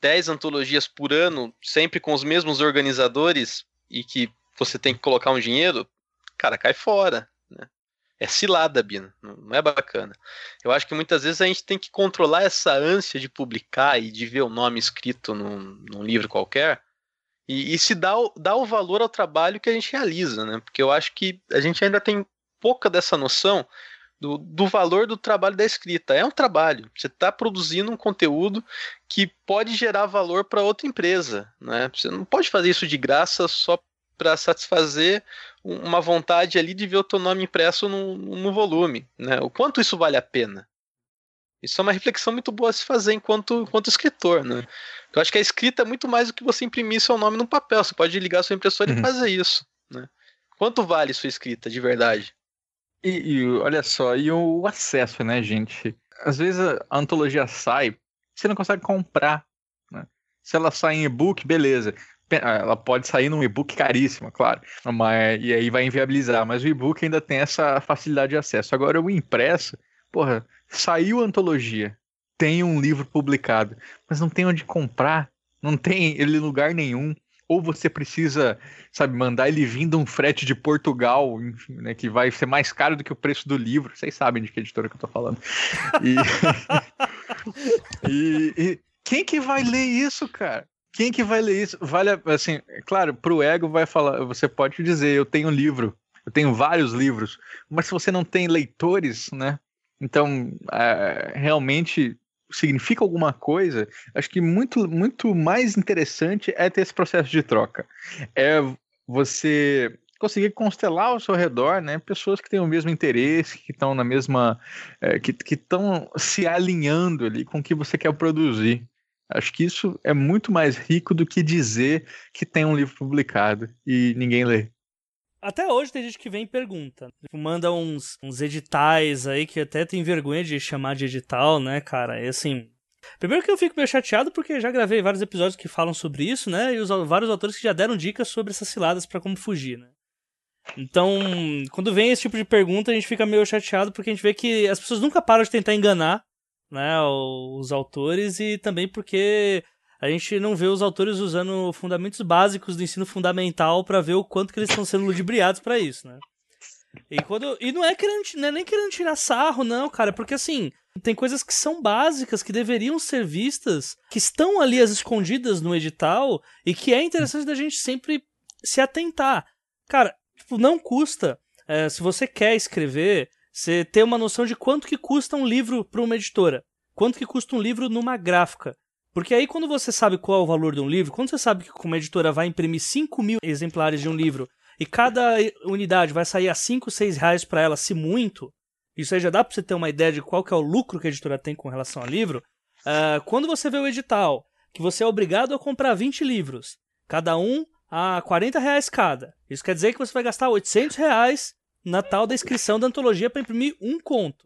B: 10 antologias por ano, sempre com os mesmos organizadores e que você tem que colocar um dinheiro, cara, cai fora é cilada, Bina. Não é bacana. Eu acho que muitas vezes a gente tem que controlar essa ânsia de publicar e de ver o nome escrito num, num livro qualquer e, e se dar o, dar o valor ao trabalho que a gente realiza, né? Porque eu acho que a gente ainda tem pouca dessa noção do, do valor do trabalho da escrita. É um trabalho. Você está produzindo um conteúdo que pode gerar valor para outra empresa. Né? Você não pode fazer isso de graça só para satisfazer uma vontade ali de ver o teu nome impresso no, no volume. Né? O quanto isso vale a pena? Isso é uma reflexão muito boa a se fazer enquanto, enquanto escritor, né? Eu acho que a escrita é muito mais do que você imprimir seu nome no papel. Você pode ligar sua impressora uhum. e fazer isso, né? Quanto vale sua escrita, de verdade?
A: E, e, olha só, e o acesso, né, gente? Às vezes a antologia sai, você não consegue comprar. Né? Se ela sai em e-book, beleza. Ah, ela pode sair num e-book caríssimo, claro, mas, e aí vai inviabilizar, mas o e-book ainda tem essa facilidade de acesso. Agora, o impresso, porra, saiu antologia, tem um livro publicado, mas não tem onde comprar, não tem ele em lugar nenhum. Ou você precisa, sabe, mandar ele vindo um frete de Portugal, enfim, né, que vai ser mais caro do que o preço do livro. Vocês sabem de que editora que eu tô falando. E, e, e quem que vai ler isso, cara? Quem que vai ler isso? Vale, assim, claro, pro ego vai falar, você pode dizer, eu tenho um livro, eu tenho vários livros, mas se você não tem leitores, né? Então, é, realmente significa alguma coisa, acho que muito, muito mais interessante é ter esse processo de troca. É você conseguir constelar ao seu redor, né, pessoas que têm o mesmo interesse, que estão na mesma, é, que estão se alinhando ali com o que você quer produzir. Acho que isso é muito mais rico do que dizer que tem um livro publicado e ninguém lê.
C: Até hoje tem gente que vem e pergunta. Tipo, manda uns, uns editais aí que até tem vergonha de chamar de edital, né, cara? E assim. Primeiro que eu fico meio chateado porque já gravei vários episódios que falam sobre isso, né? E os vários autores que já deram dicas sobre essas ciladas para como fugir, né? Então, quando vem esse tipo de pergunta, a gente fica meio chateado porque a gente vê que as pessoas nunca param de tentar enganar né, os autores e também porque a gente não vê os autores usando fundamentos básicos do ensino fundamental para ver o quanto que eles estão sendo ludibriados para isso, né? E, quando, e não é querendo, não é nem querendo tirar sarro, não, cara, porque assim, tem coisas que são básicas, que deveriam ser vistas, que estão ali as escondidas no edital e que é interessante da gente sempre se atentar. Cara, tipo, não custa, é, se você quer escrever, você ter uma noção de quanto que custa um livro para uma editora. Quanto que custa um livro numa gráfica. Porque aí quando você sabe qual é o valor de um livro, quando você sabe que uma editora vai imprimir 5 mil exemplares de um livro e cada unidade vai sair a 5, 6 reais para ela, se muito, isso aí já dá para você ter uma ideia de qual que é o lucro que a editora tem com relação ao livro. Uh, quando você vê o edital, que você é obrigado a comprar 20 livros, cada um a 40 reais cada. Isso quer dizer que você vai gastar 800 reais na tal da inscrição da antologia para imprimir um conto.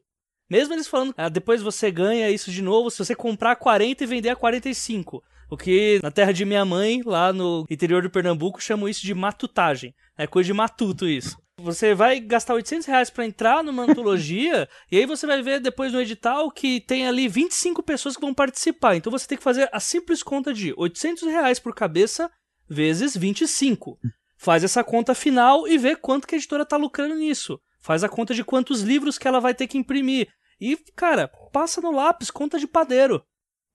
C: Mesmo eles falando, ah, depois você ganha isso de novo se você comprar 40 e vender a 45. O que na terra de minha mãe, lá no interior do Pernambuco, chamam isso de matutagem. É coisa de matuto isso. Você vai gastar 800 reais pra entrar numa antologia, e aí você vai ver depois no edital que tem ali 25 pessoas que vão participar. Então você tem que fazer a simples conta de 800 reais por cabeça vezes 25. Faz essa conta final e vê quanto que a editora tá lucrando nisso. Faz a conta de quantos livros que ela vai ter que imprimir. E, cara, passa no lápis, conta de padeiro.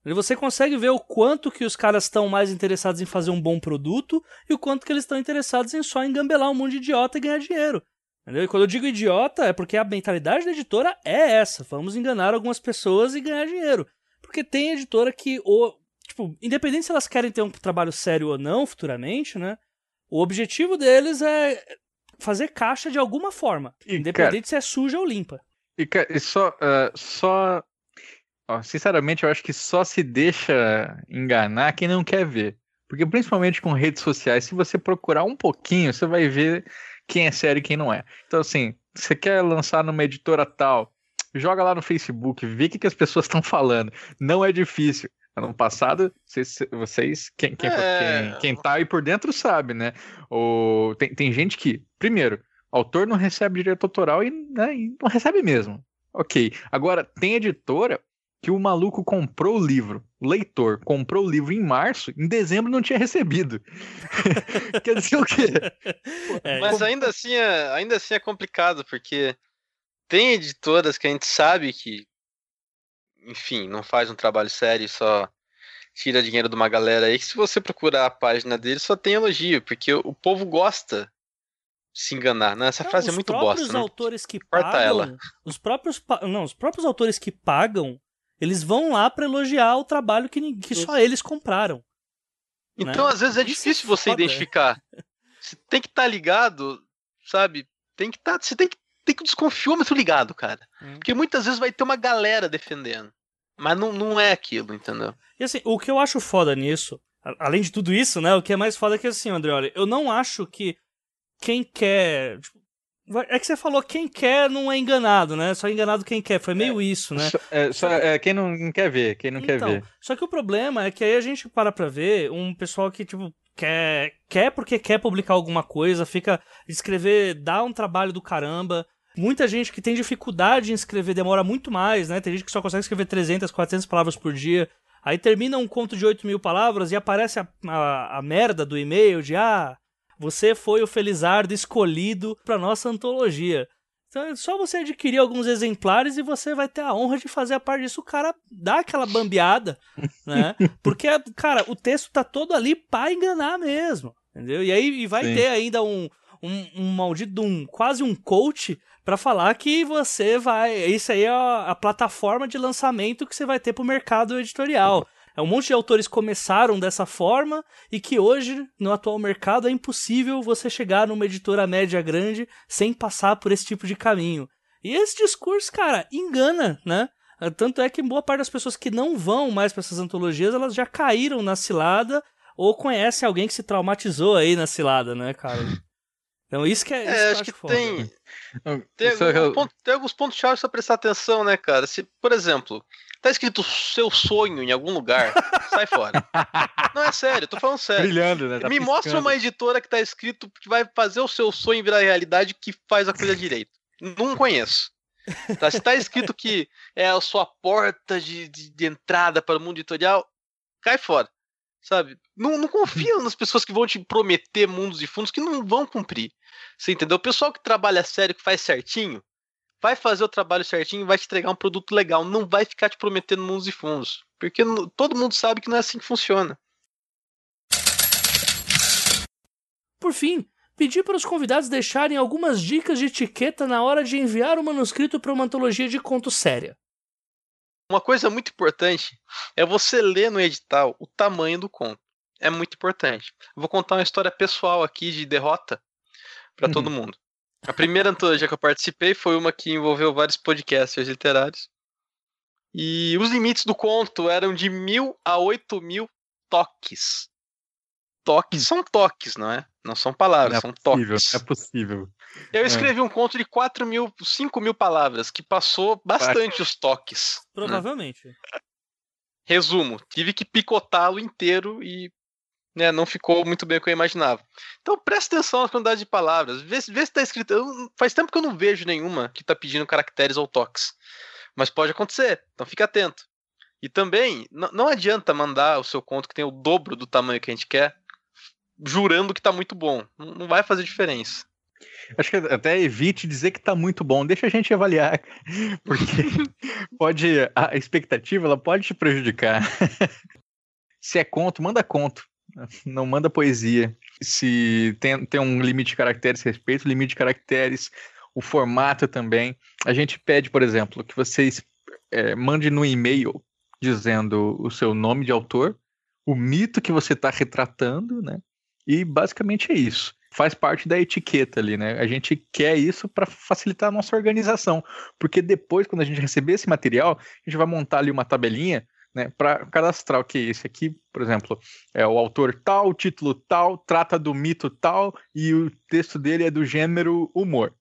C: E você consegue ver o quanto que os caras estão mais interessados em fazer um bom produto e o quanto que eles estão interessados em só engambelar um monte de idiota e ganhar dinheiro. Entendeu? E quando eu digo idiota, é porque a mentalidade da editora é essa. Vamos enganar algumas pessoas e ganhar dinheiro. Porque tem editora que, o, tipo, independente se elas querem ter um trabalho sério ou não futuramente, né? O objetivo deles é fazer caixa de alguma forma. E, independente cara, se é suja ou limpa.
A: E, e só, uh, só ó, sinceramente, eu acho que só se deixa enganar quem não quer ver. Porque principalmente com redes sociais, se você procurar um pouquinho, você vai ver quem é sério e quem não é. Então, assim, você quer lançar numa editora tal, joga lá no Facebook, vê o que, que as pessoas estão falando. Não é difícil. Ano passado, vocês, vocês quem, quem, é... quem, quem tá aí por dentro sabe, né? Ou, tem, tem gente que, primeiro, autor não recebe direito autoral e, né, e não recebe mesmo. Ok. Agora, tem editora que o maluco comprou o livro, o leitor comprou o livro em março, em dezembro não tinha recebido. Quer dizer o quê?
B: É, Mas ainda assim, é, ainda assim é complicado, porque tem editoras que a gente sabe que, enfim, não faz um trabalho sério e só tira dinheiro de uma galera aí, que se você procurar a página dele só tem elogio, porque o povo gosta se enganar. Né? Essa não, frase é muito bosta. Os próprios
C: autores que pagam, ela. Os próprios, não, os próprios autores que pagam, eles vão lá para elogiar o trabalho que, que só eles compraram.
B: Então, né? às vezes é Isso é difícil é você identificar. Você tem que estar tá ligado, sabe? Tem que estar, tá, você tem que tem que o desconfiômetro ligado, cara. Hum. Porque muitas vezes vai ter uma galera defendendo. Mas não, não é aquilo, entendeu?
C: E assim, o que eu acho foda nisso, além de tudo isso, né? O que é mais foda é que assim, André, olha, eu não acho que quem quer. Tipo, é que você falou quem quer não é enganado, né? Só enganado quem quer. Foi meio é, isso, né?
A: Só, é, só, é, quem não quer ver, quem não então, quer ver.
C: Só que o problema é que aí a gente para pra ver um pessoal que, tipo, quer, quer porque quer publicar alguma coisa, fica escrever, dá um trabalho do caramba. Muita gente que tem dificuldade em escrever demora muito mais, né? Tem gente que só consegue escrever 300, 400 palavras por dia. Aí termina um conto de 8 mil palavras e aparece a, a, a merda do e-mail de ah, você foi o Felizardo escolhido para nossa antologia. Então é só você adquirir alguns exemplares e você vai ter a honra de fazer a parte disso. O cara dá aquela bambeada, né? Porque, cara, o texto tá todo ali para enganar mesmo, entendeu? E aí e vai Sim. ter ainda um, um, um maldito, um, quase um coach para falar que você vai. Isso aí é a, plataforma de lançamento que você vai ter pro mercado editorial. É um monte de autores começaram dessa forma e que hoje, no atual mercado, é impossível você chegar numa editora média grande sem passar por esse tipo de caminho. E esse discurso, cara, engana, né? Tanto é que boa parte das pessoas que não vão mais para essas antologias, elas já caíram na cilada ou conhecem alguém que se traumatizou aí na cilada, né, cara? Então isso que é. Isso
B: É,
C: que
B: acho que
C: foda.
B: tem, tem,
A: Isso
B: alguns
A: é-
B: pontos, tem alguns pontos chave pra prestar atenção, né, cara? Se, por exemplo, tá escrito seu sonho em algum lugar, sai fora. Não, é sério, tô falando sério.
A: Brilhando, né? Tá
B: Me mostra
A: piscando.
B: uma editora que tá escrito que vai fazer o seu sonho virar realidade que faz a coisa direito. Não conheço. Tá? Se tá escrito que é a sua porta de, de, de entrada para o mundo editorial, cai fora. Sabe? Não, não confia nas pessoas que vão te prometer mundos e fundos que não vão cumprir. Você entendeu? O pessoal que trabalha sério, que faz certinho, vai fazer o trabalho certinho e vai te entregar um produto legal. Não vai ficar te prometendo mundos e fundos. Porque todo mundo sabe que não é assim que funciona.
C: Por fim, pedi para os convidados deixarem algumas dicas de etiqueta na hora de enviar o manuscrito para uma antologia de conto séria.
B: Uma coisa muito importante é você ler no edital o tamanho do conto. É muito importante. Eu vou contar uma história pessoal aqui de derrota para todo mundo. A primeira antologia que eu participei foi uma que envolveu vários podcasters literários. E os limites do conto eram de mil a oito mil toques. Toques são toques, não é? Não são palavras,
A: Não é
B: são
A: possível,
B: toques.
A: é possível.
B: Eu escrevi um conto de 4 mil, 5 mil palavras, que passou bastante os toques. né?
C: Provavelmente.
B: Resumo, tive que picotá-lo inteiro e né, não ficou muito bem o que eu imaginava. Então presta atenção na quantidade de palavras. Vê, se- vê se tá escrito. eu- faz tempo que eu não vejo nenhuma que tá pedindo caracteres ou toques. Mas pode acontecer, então fica atento. E também, não adianta mandar o seu conto que tem o dobro do tamanho que a gente quer, jurando que tá muito bom. Não vai fazer diferença.
A: Acho que até evite dizer que tá muito bom, deixa a gente avaliar, porque pode a expectativa ela pode te prejudicar. Se é conto, manda conto, não manda poesia. Se tem, tem um limite de caracteres, respeita o limite de caracteres, o formato também. A gente pede, por exemplo, que vocês é, mande no e-mail dizendo o seu nome de autor, o mito que você está retratando, né? E basicamente é isso faz parte da etiqueta ali, né? A gente quer isso para facilitar a nossa organização, porque depois, quando a gente receber esse material, a gente vai montar ali uma tabelinha, né, para cadastrar o que esse aqui, por exemplo, é o autor tal, o título tal, trata do mito tal e o texto dele é do gênero humor.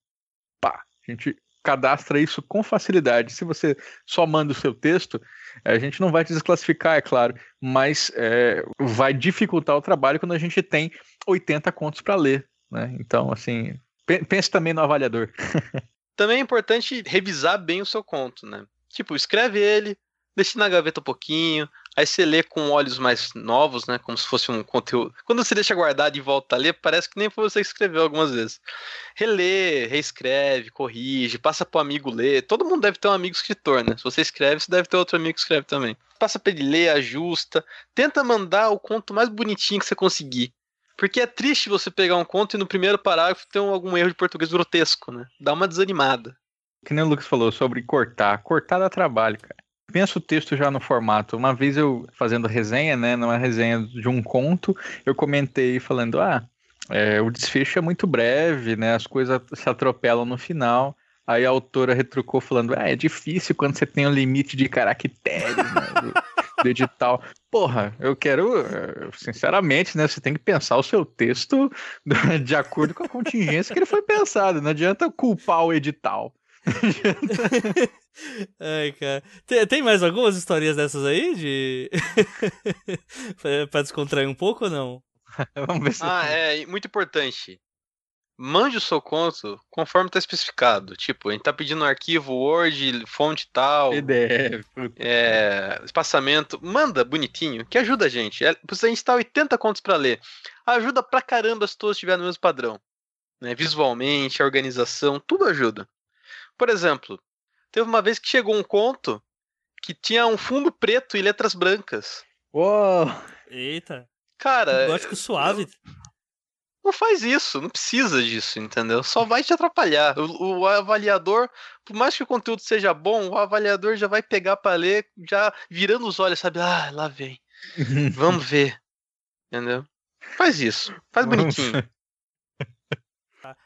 A: Pá, a gente cadastra isso com facilidade. Se você só manda o seu texto, a gente não vai te desclassificar, é claro, mas é, vai dificultar o trabalho quando a gente tem 80 contos para ler, né? Então, assim, pe- pense também no avaliador.
B: Também é importante revisar bem o seu conto, né? Tipo, escreve ele, deixa na gaveta um pouquinho, aí você lê com olhos mais novos, né? Como se fosse um conteúdo. Quando você deixa guardado e volta a ler, parece que nem foi você que escreveu algumas vezes. Relê, reescreve, corrige, passa pro amigo ler. Todo mundo deve ter um amigo escritor, né? Se você escreve, você deve ter outro amigo que escreve também. Passa pra ele ler, ajusta. Tenta mandar o conto mais bonitinho que você conseguir. Porque é triste você pegar um conto e no primeiro parágrafo ter um- algum erro de português grotesco, né? Dá uma desanimada.
A: Que nem o Lucas falou sobre cortar. Cortar dá trabalho, cara. Pensa o texto já no formato. Uma vez eu fazendo resenha, né, numa resenha de um conto, eu comentei falando, ah, é, o desfecho é muito breve, né, as coisas se atropelam no final. Aí a autora retrucou falando, ah, é difícil quando você tem um limite de caracteres, né, do, edital. Porra, eu quero, eh, sinceramente, né, você tem que pensar o seu texto de acordo com a contingência que ele foi pensado. Não adianta culpar o edital.
C: Ai, cara. Tem, tem mais algumas historinhas dessas aí? De. Pra- pra descontrair um pouco ou não?
A: Vamos ver se.
B: Ah, é, muito importante. Mande o seu conto conforme está especificado. Tipo, a gente tá pedindo um arquivo Word, fonte tal,
A: PDF.
B: é, espaçamento. Manda bonitinho, que ajuda a gente. É, a gente tá 80 contos para ler. Ajuda pra caramba se todos estiverem no mesmo padrão. Né? Visualmente, a organização, tudo ajuda. Por exemplo, teve uma vez que chegou um conto que tinha um fundo preto e letras brancas.
A: Uou!
C: Eita.
B: Cara,
C: Gótico suave.
B: Não faz isso, não precisa disso, entendeu? Só vai te atrapalhar. O, o avaliador, por mais que o conteúdo seja bom, o avaliador já vai pegar pra ler, já virando os olhos, sabe? Ah, lá vem. Vamos ver. Entendeu? Faz isso. Faz bonitinho.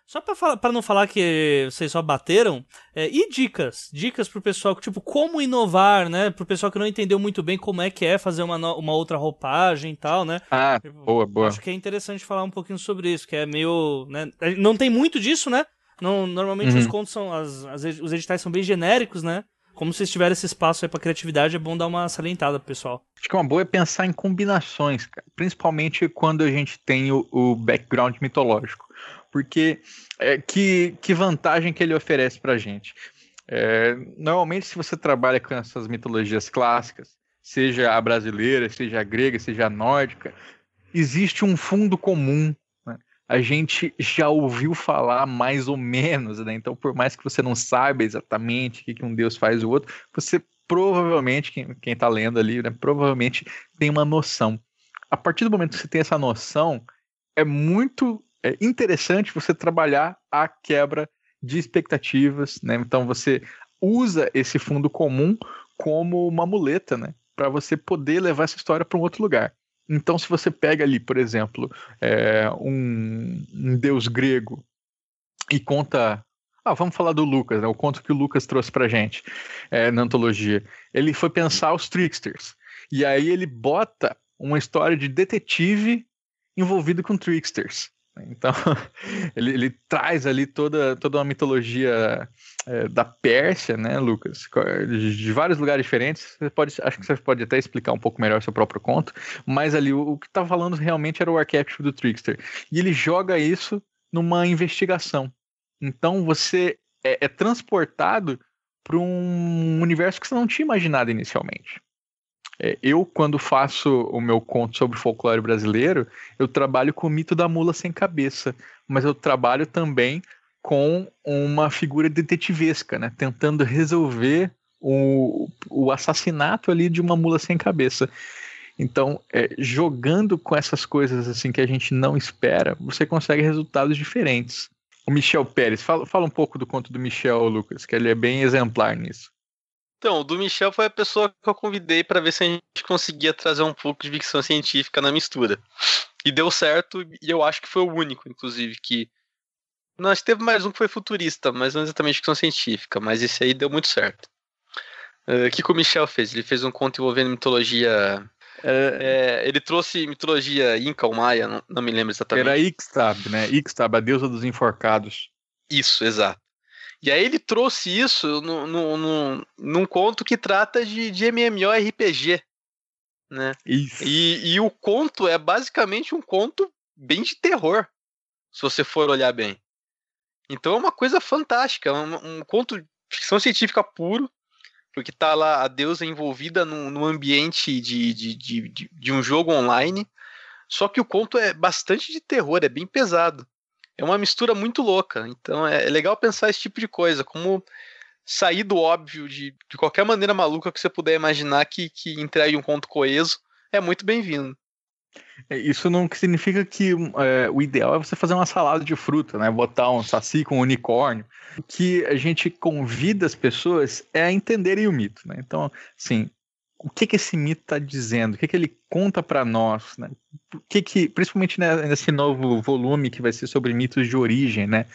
C: Só para não falar que vocês só bateram, é, e dicas? Dicas pro pessoal, tipo, como inovar, né? Pro pessoal que não entendeu muito bem como é que é fazer uma, uma outra roupagem e tal, né?
A: Ah, boa, boa.
C: Acho que é interessante falar um pouquinho sobre isso, que é meio. Né? Não tem muito disso, né? Não, normalmente uhum. os contos são. As, as, os editais são bem genéricos, né? Como vocês tiverem esse espaço aí pra criatividade, é bom dar uma salientada pro pessoal.
A: Acho que uma boa é pensar em combinações, cara. principalmente quando a gente tem o, o background mitológico porque é, que, que vantagem que ele oferece para a gente? É, normalmente, se você trabalha com essas mitologias clássicas, seja a brasileira, seja a grega, seja a nórdica, existe um fundo comum. Né? A gente já ouviu falar mais ou menos, né? então, por mais que você não saiba exatamente o que, que um deus faz o outro, você provavelmente, quem está lendo ali, né, provavelmente tem uma noção. A partir do momento que você tem essa noção, é muito é interessante você trabalhar a quebra de expectativas, né? Então você usa esse fundo comum como uma muleta, né? Para você poder levar essa história para um outro lugar. Então, se você pega ali, por exemplo, é, um, um, deus grego e conta. Ah, vamos falar do Lucas, né? O conto que o Lucas trouxe pra gente é, na antologia. Ele foi pensar os tricksters. E aí ele bota uma história de detetive envolvido com tricksters. Então, ele, ele, traz ali toda, toda uma mitologia é, da Pérsia, né, Lucas? De, vários lugares diferentes. Você pode, acho que você pode até explicar um pouco melhor seu próprio conto, mas ali o, o que estava falando realmente era o arquétipo do Trickster. E ele joga isso numa investigação. Então, você é, é transportado para um universo que você não tinha imaginado inicialmente. É, eu, quando faço o meu conto sobre folclore brasileiro, eu trabalho com o mito da mula sem cabeça, mas eu trabalho também com uma figura detetivesca, né? Tentando resolver o, o assassinato ali de uma mula sem cabeça. Então, é, jogando com essas coisas assim que a gente não espera, você consegue resultados diferentes. O Michel Pérez, fala, fala um pouco do conto do Michel, Lucas, que ele é bem exemplar nisso.
B: Então, o do Michel foi a pessoa que eu convidei para ver se a gente conseguia trazer um pouco de ficção científica na mistura. E deu certo, e eu acho que foi o único, inclusive, que. Nós teve mais um que foi futurista, mas não exatamente ficção científica, mas esse aí deu muito certo. Uh, o que, que o Michel fez? Ele fez um conto envolvendo mitologia. É, é, ele trouxe mitologia Inca ou Maia, não, não me lembro exatamente.
A: Era Ixtab, né? Ixtab, a deusa dos enforcados.
B: Isso, exato. E aí ele trouxe isso no, no, no, num conto que trata de, de MMORPG. Né?
A: Isso.
B: E, e o conto é basicamente um conto bem de terror, se você for olhar bem. Então é uma coisa fantástica, um, um conto de ficção científica puro, porque tá lá a deusa envolvida num, num ambiente de, de, de, de, de um jogo online. Só que o conto é bastante de terror, é bem pesado é uma mistura muito louca. Então é, é, legal pensar esse tipo de coisa, como sair do óbvio de, de qualquer maneira maluca que você puder imaginar que, que entregue um conto coeso é muito bem-vindo.
A: É, isso não significa que é, o ideal é você fazer uma salada de fruta, né? Botar um saci com um unicórnio. O que a gente convida as pessoas é a entenderem o mito, né? Então, assim, o que que esse mito está dizendo, o que que ele conta para nós, né? O que que, principalmente nesse novo volume que vai ser sobre mitos de origem, né?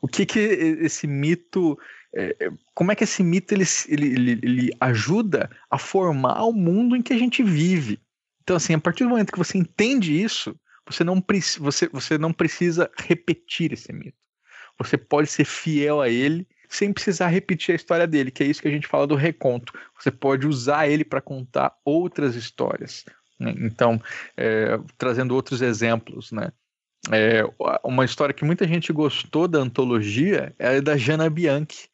A: O que que esse mito, é, é, como é que esse mito ele, ele, ele ajuda a formar o mundo em que a gente vive? Então, assim, a partir do momento que você entende isso, você não, você, você não precisa repetir esse mito. Você pode ser fiel a ele sem precisar repetir a história dele, que é isso que a gente fala do reconto. Você pode usar ele para contar outras histórias. Né? Então, é, trazendo outros exemplos, né? É, uma história que muita gente gostou da antologia é da Jana Bianchi,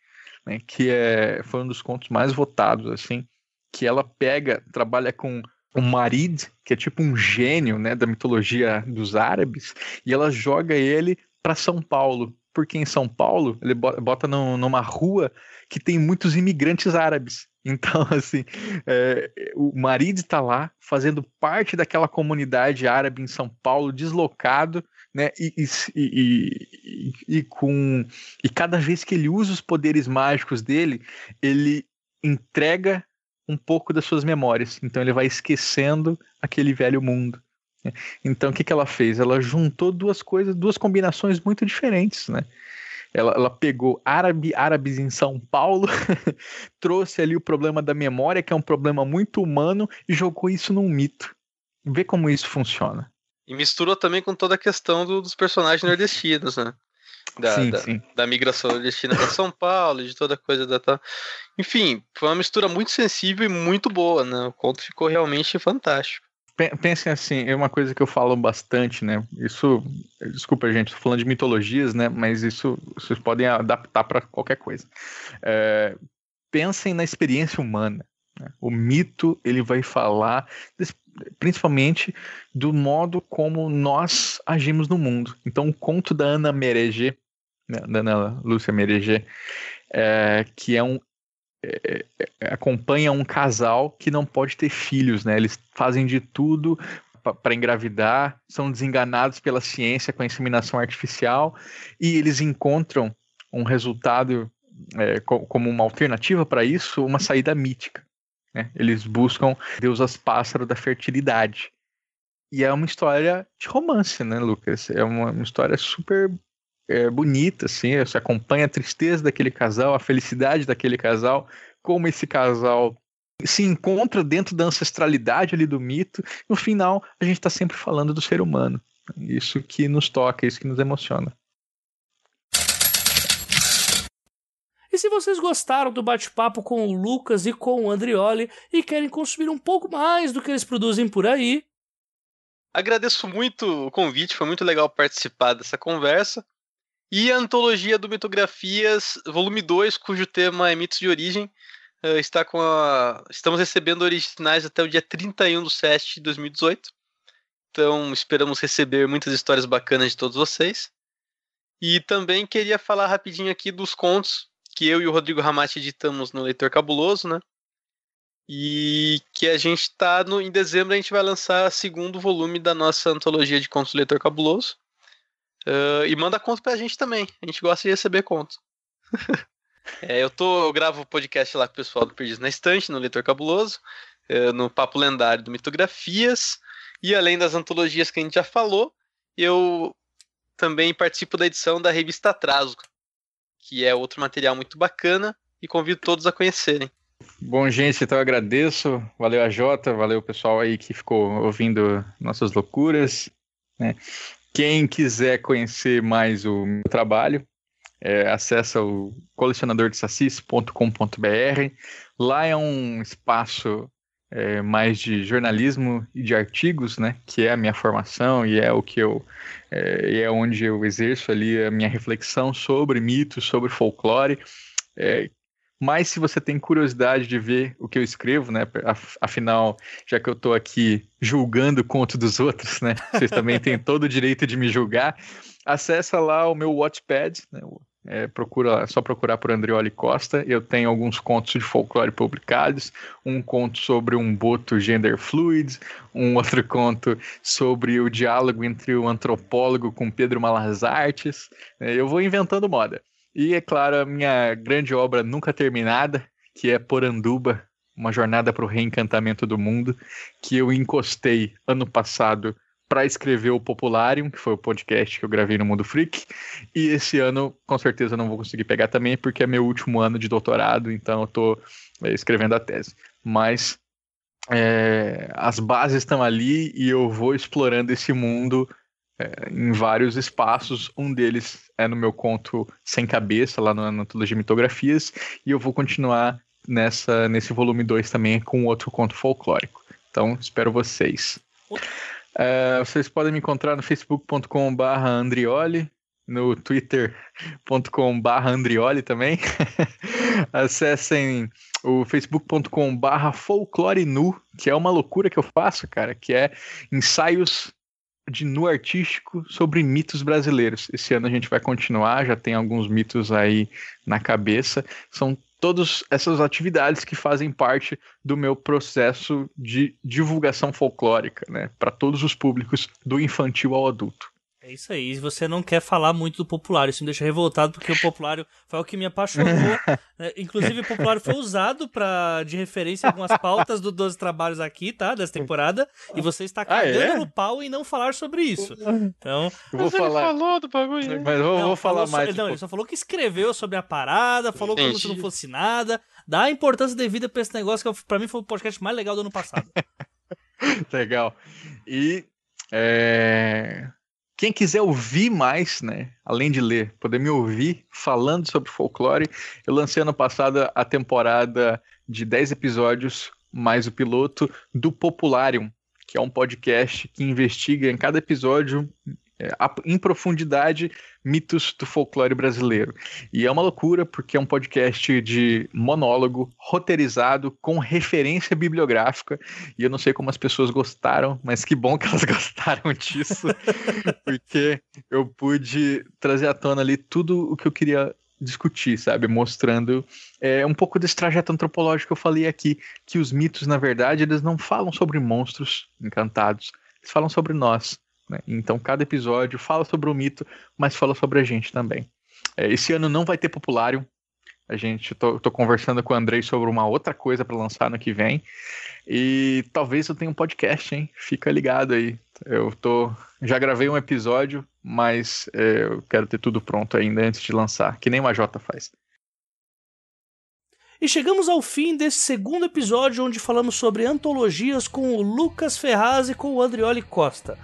A: né? que é, foi um dos contos mais votados, assim, que ela pega, trabalha com o Marid, que é tipo um gênio né, da mitologia dos árabes, e ela joga ele para São Paulo porque em São Paulo ele bota no, numa rua que tem muitos imigrantes árabes. Então, assim, é, o marido está lá fazendo parte daquela comunidade árabe em São Paulo, deslocado, né? E, e, e, e, com e cada vez que ele usa os poderes mágicos dele, ele entrega um pouco das suas memórias. Então ele vai esquecendo aquele velho mundo. Então o que, que ela fez? Ela juntou duas coisas, duas combinações muito diferentes, né? Ela, ela pegou árabe, árabes em São Paulo, trouxe ali o problema da memória, que é um problema muito humano, e jogou isso num mito. Vê como isso funciona.
B: E misturou também com toda a questão do, dos personagens nordestinos, né? Da, sim, da, sim. da migração nordestina para São Paulo, de toda coisa da. Enfim, foi uma mistura muito sensível e muito boa, né? O conto ficou realmente fantástico
A: pensem assim, é uma coisa que eu falo bastante, né? Isso, desculpa, gente, estou falando de mitologias, né? Mas isso vocês podem adaptar para qualquer coisa. É, pensem na experiência humana. Né? O mito ele vai falar principalmente do modo como nós agimos no mundo. Então, o conto da Ana Mereger, né? da Ana Lúcia Mereger, é, que é um é, é, acompanha um casal que não pode ter filhos, né? Eles fazem de tudo para engravidar, são desenganados pela ciência com a inseminação artificial e eles encontram um resultado é, como uma alternativa para isso, uma saída mítica. Né? Eles buscam deusas pássaro da fertilidade. E é uma história de romance, né, Lucas? É uma, uma história super é, bonita, assim, você acompanha a tristeza daquele casal, a felicidade daquele casal, como esse casal se encontra dentro da ancestralidade ali do mito. No final, a gente está sempre falando do ser humano. Isso que nos toca, isso que nos emociona.
C: E se vocês gostaram do bate-papo com o Lucas e com o Andrioli e querem consumir um pouco mais do que eles produzem por aí,
B: Agradeço muito o convite, foi muito legal participar dessa conversa. E a antologia do Mitografias, volume 2, cujo tema é mitos de origem, uh, está com a... estamos recebendo originais até o dia 31 de 7 de 2018. Então, esperamos receber muitas histórias bacanas de todos vocês. E também queria falar rapidinho aqui dos contos que eu e o Rodrigo Ramati editamos no Leitor Cabuloso, né? E que a gente está em dezembro a gente vai lançar o segundo volume da nossa antologia de contos do Leitor Cabuloso. Uh, e manda conto pra gente também. A gente gosta de receber conto. é, eu, tô, eu gravo podcast lá com o pessoal do Perdidos na Estante, no Leitor Cabuloso, uh, no Papo Lendário do Mitografias. E além das antologias que a gente já falou, eu também participo da edição da revista Atraso, que é outro material muito bacana e convido todos a conhecerem.
A: Bom, gente, então eu agradeço. Valeu a Jota, valeu o pessoal aí que ficou ouvindo nossas loucuras. Né? Quem quiser conhecer mais o meu trabalho, é, acessa o colecionadordesassis.com.br. Lá é um espaço é, mais de jornalismo e de artigos, né? Que é a minha formação e é o que eu é, é onde eu exerço ali a minha reflexão sobre mitos, sobre folclore. É, mas se você tem curiosidade de ver o que eu escrevo, né? Afinal, já que eu estou aqui julgando o conto dos outros, né? Vocês também têm todo o direito de me julgar. Acessa lá o meu Watchpad, né? É, procura, é só procurar por Andrioli Costa. Eu tenho alguns contos de folclore publicados, um conto sobre um boto gender fluid, um outro conto sobre o diálogo entre o antropólogo com Pedro Malas Artes. É, eu vou inventando moda. E, é claro, a minha grande obra nunca terminada, que é Poranduba, uma jornada para o reencantamento do mundo, que eu encostei ano passado para escrever o Popularium, que foi o podcast que eu gravei no Mundo Freak. E esse ano, com certeza, não vou conseguir pegar também, porque é meu último ano de doutorado, então eu estou é, escrevendo a tese. Mas é, as bases estão ali e eu vou explorando esse mundo é, em vários espaços. Um deles é no meu conto Sem Cabeça, lá na Antologia Mitografias, e eu vou continuar nessa nesse volume 2 também com outro conto folclórico. Então, espero vocês. É, vocês podem me encontrar no facebook.com.br Andrioli, no twitter.com.br Andrioli também. Acessem o facebook.com.br Folclore Nu, que é uma loucura que eu faço, cara, que é ensaios de nu artístico sobre mitos brasileiros. Esse ano a gente vai continuar, já tem alguns mitos aí na cabeça. São todas essas atividades que fazem parte do meu processo de divulgação folclórica, né, para todos os públicos, do infantil ao adulto.
C: É isso aí. E você não quer falar muito do Populário. Isso me deixa revoltado, porque o Populário foi o que me apaixonou. né? Inclusive, o Populário foi usado pra, de referência em algumas pautas do 12 Trabalhos aqui, tá? Dessa temporada. E você está cagando ah, é? no pau em não falar sobre isso. Então.
A: Eu vou falar.
B: falou do bagulho.
A: Mas eu não, vou falar mais.
C: Não, ele só falou que escreveu sobre a parada, falou Entendi. como se não fosse nada. Dá a importância devida pra esse negócio, que pra mim foi o podcast mais legal do ano passado.
A: legal. E. É quem quiser ouvir mais, né, além de ler, poder me ouvir falando sobre folclore, eu lancei ano passado a temporada de 10 episódios mais o piloto do Popularium, que é um podcast que investiga em cada episódio em profundidade mitos do folclore brasileiro. E é uma loucura porque é um podcast de monólogo, roteirizado, com referência bibliográfica. E eu não sei como as pessoas gostaram, mas que bom que elas gostaram disso, porque eu pude trazer à tona ali tudo o que eu queria discutir, sabe? Mostrando é, um pouco desse trajeto antropológico que eu falei aqui, que os mitos, na verdade, eles não falam sobre monstros encantados, eles falam sobre nós. Né? Então, cada episódio fala sobre o mito, mas fala sobre a gente também. É, esse ano não vai ter Populário. A gente tô, tô conversando com o Andrei sobre uma outra coisa para lançar no que vem. E talvez eu tenha um podcast, hein? Fica ligado aí. Eu tô. Já gravei um episódio, mas é, eu quero ter tudo pronto ainda antes de lançar, que nem o AJ faz.
C: E chegamos ao fim desse segundo episódio onde falamos sobre antologias com o Lucas Ferraz e com o Andrioli Costa.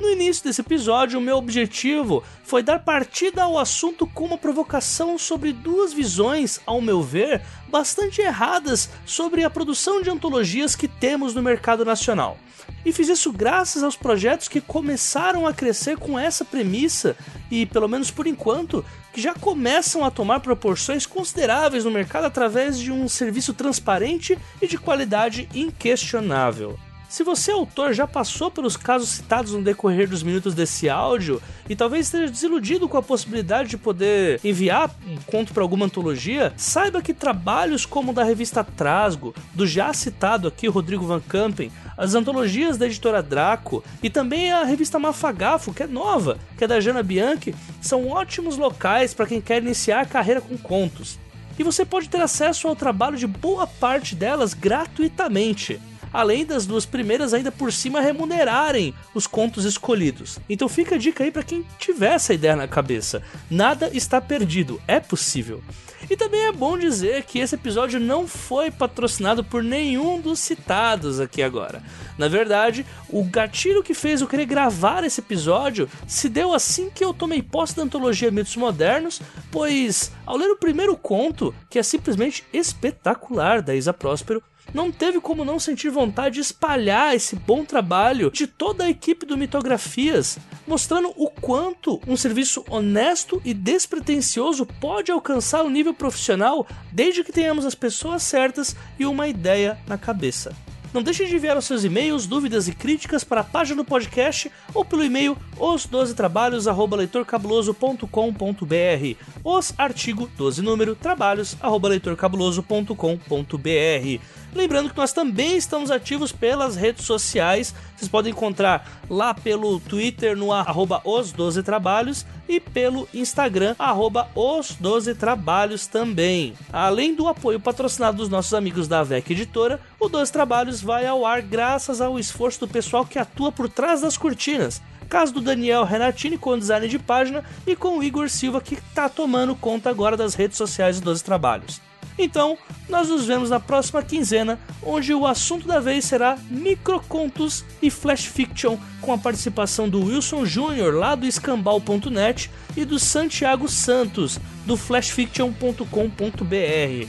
C: No início desse episódio, o meu objetivo foi dar partida ao assunto com uma provocação sobre duas visões, ao meu ver, bastante erradas sobre a produção de antologias que temos no mercado nacional. E fiz isso graças aos projetos que começaram a crescer com essa premissa e, pelo menos por enquanto, que já começam a tomar proporções consideráveis no mercado através de um serviço transparente e de qualidade inquestionável. Se você, autor, já passou pelos casos citados no decorrer dos minutos desse áudio e talvez esteja desiludido com a possibilidade de poder enviar um conto para alguma antologia, saiba que trabalhos como o da revista Trasgo, do já citado aqui Rodrigo Van Campen, as antologias da editora Draco e também a revista Mafagafo, que é nova, que é da Jana Bianchi, são ótimos locais para quem quer iniciar a carreira com contos. E você pode ter acesso ao trabalho de boa parte delas gratuitamente além das duas primeiras ainda por cima remunerarem os contos escolhidos. Então fica a dica aí para quem tiver essa ideia na cabeça. Nada está perdido, é possível. E também é bom dizer que esse episódio não foi patrocinado por nenhum dos citados aqui agora. Na verdade, o gatilho que fez eu querer gravar esse episódio se deu assim que eu tomei posse da antologia Mitos Modernos, pois ao ler o primeiro conto, que é simplesmente espetacular da Isa Próspero, não teve como não sentir vontade de espalhar esse bom trabalho de toda a equipe do Mitografias, mostrando o quanto um serviço honesto e despretensioso pode alcançar o um nível profissional desde que tenhamos as pessoas certas e uma ideia na cabeça. Não deixe de enviar os seus e-mails, dúvidas e críticas para a página do podcast ou pelo e-mail os12trabalhos@leitorcabuloso.com.br. Os artigo 12 número trabalhos@leitorcabuloso.com.br. Lembrando que nós também estamos ativos pelas redes sociais. Vocês podem encontrar lá pelo Twitter no arroba os 12 trabalhos e pelo Instagram arroba os 12 trabalhos também. Além do apoio patrocinado dos nossos amigos da VEC Editora, o 12 Trabalhos vai ao ar graças ao esforço do pessoal que atua por trás das cortinas caso do Daniel Renatini com design de página e com o Igor Silva que está tomando conta agora das redes sociais dos 12 trabalhos. Então, nós nos vemos na próxima quinzena, onde o assunto da vez será microcontos e flash fiction, com a participação do Wilson Júnior lá do escambau.net e do Santiago Santos do flashfiction.com.br.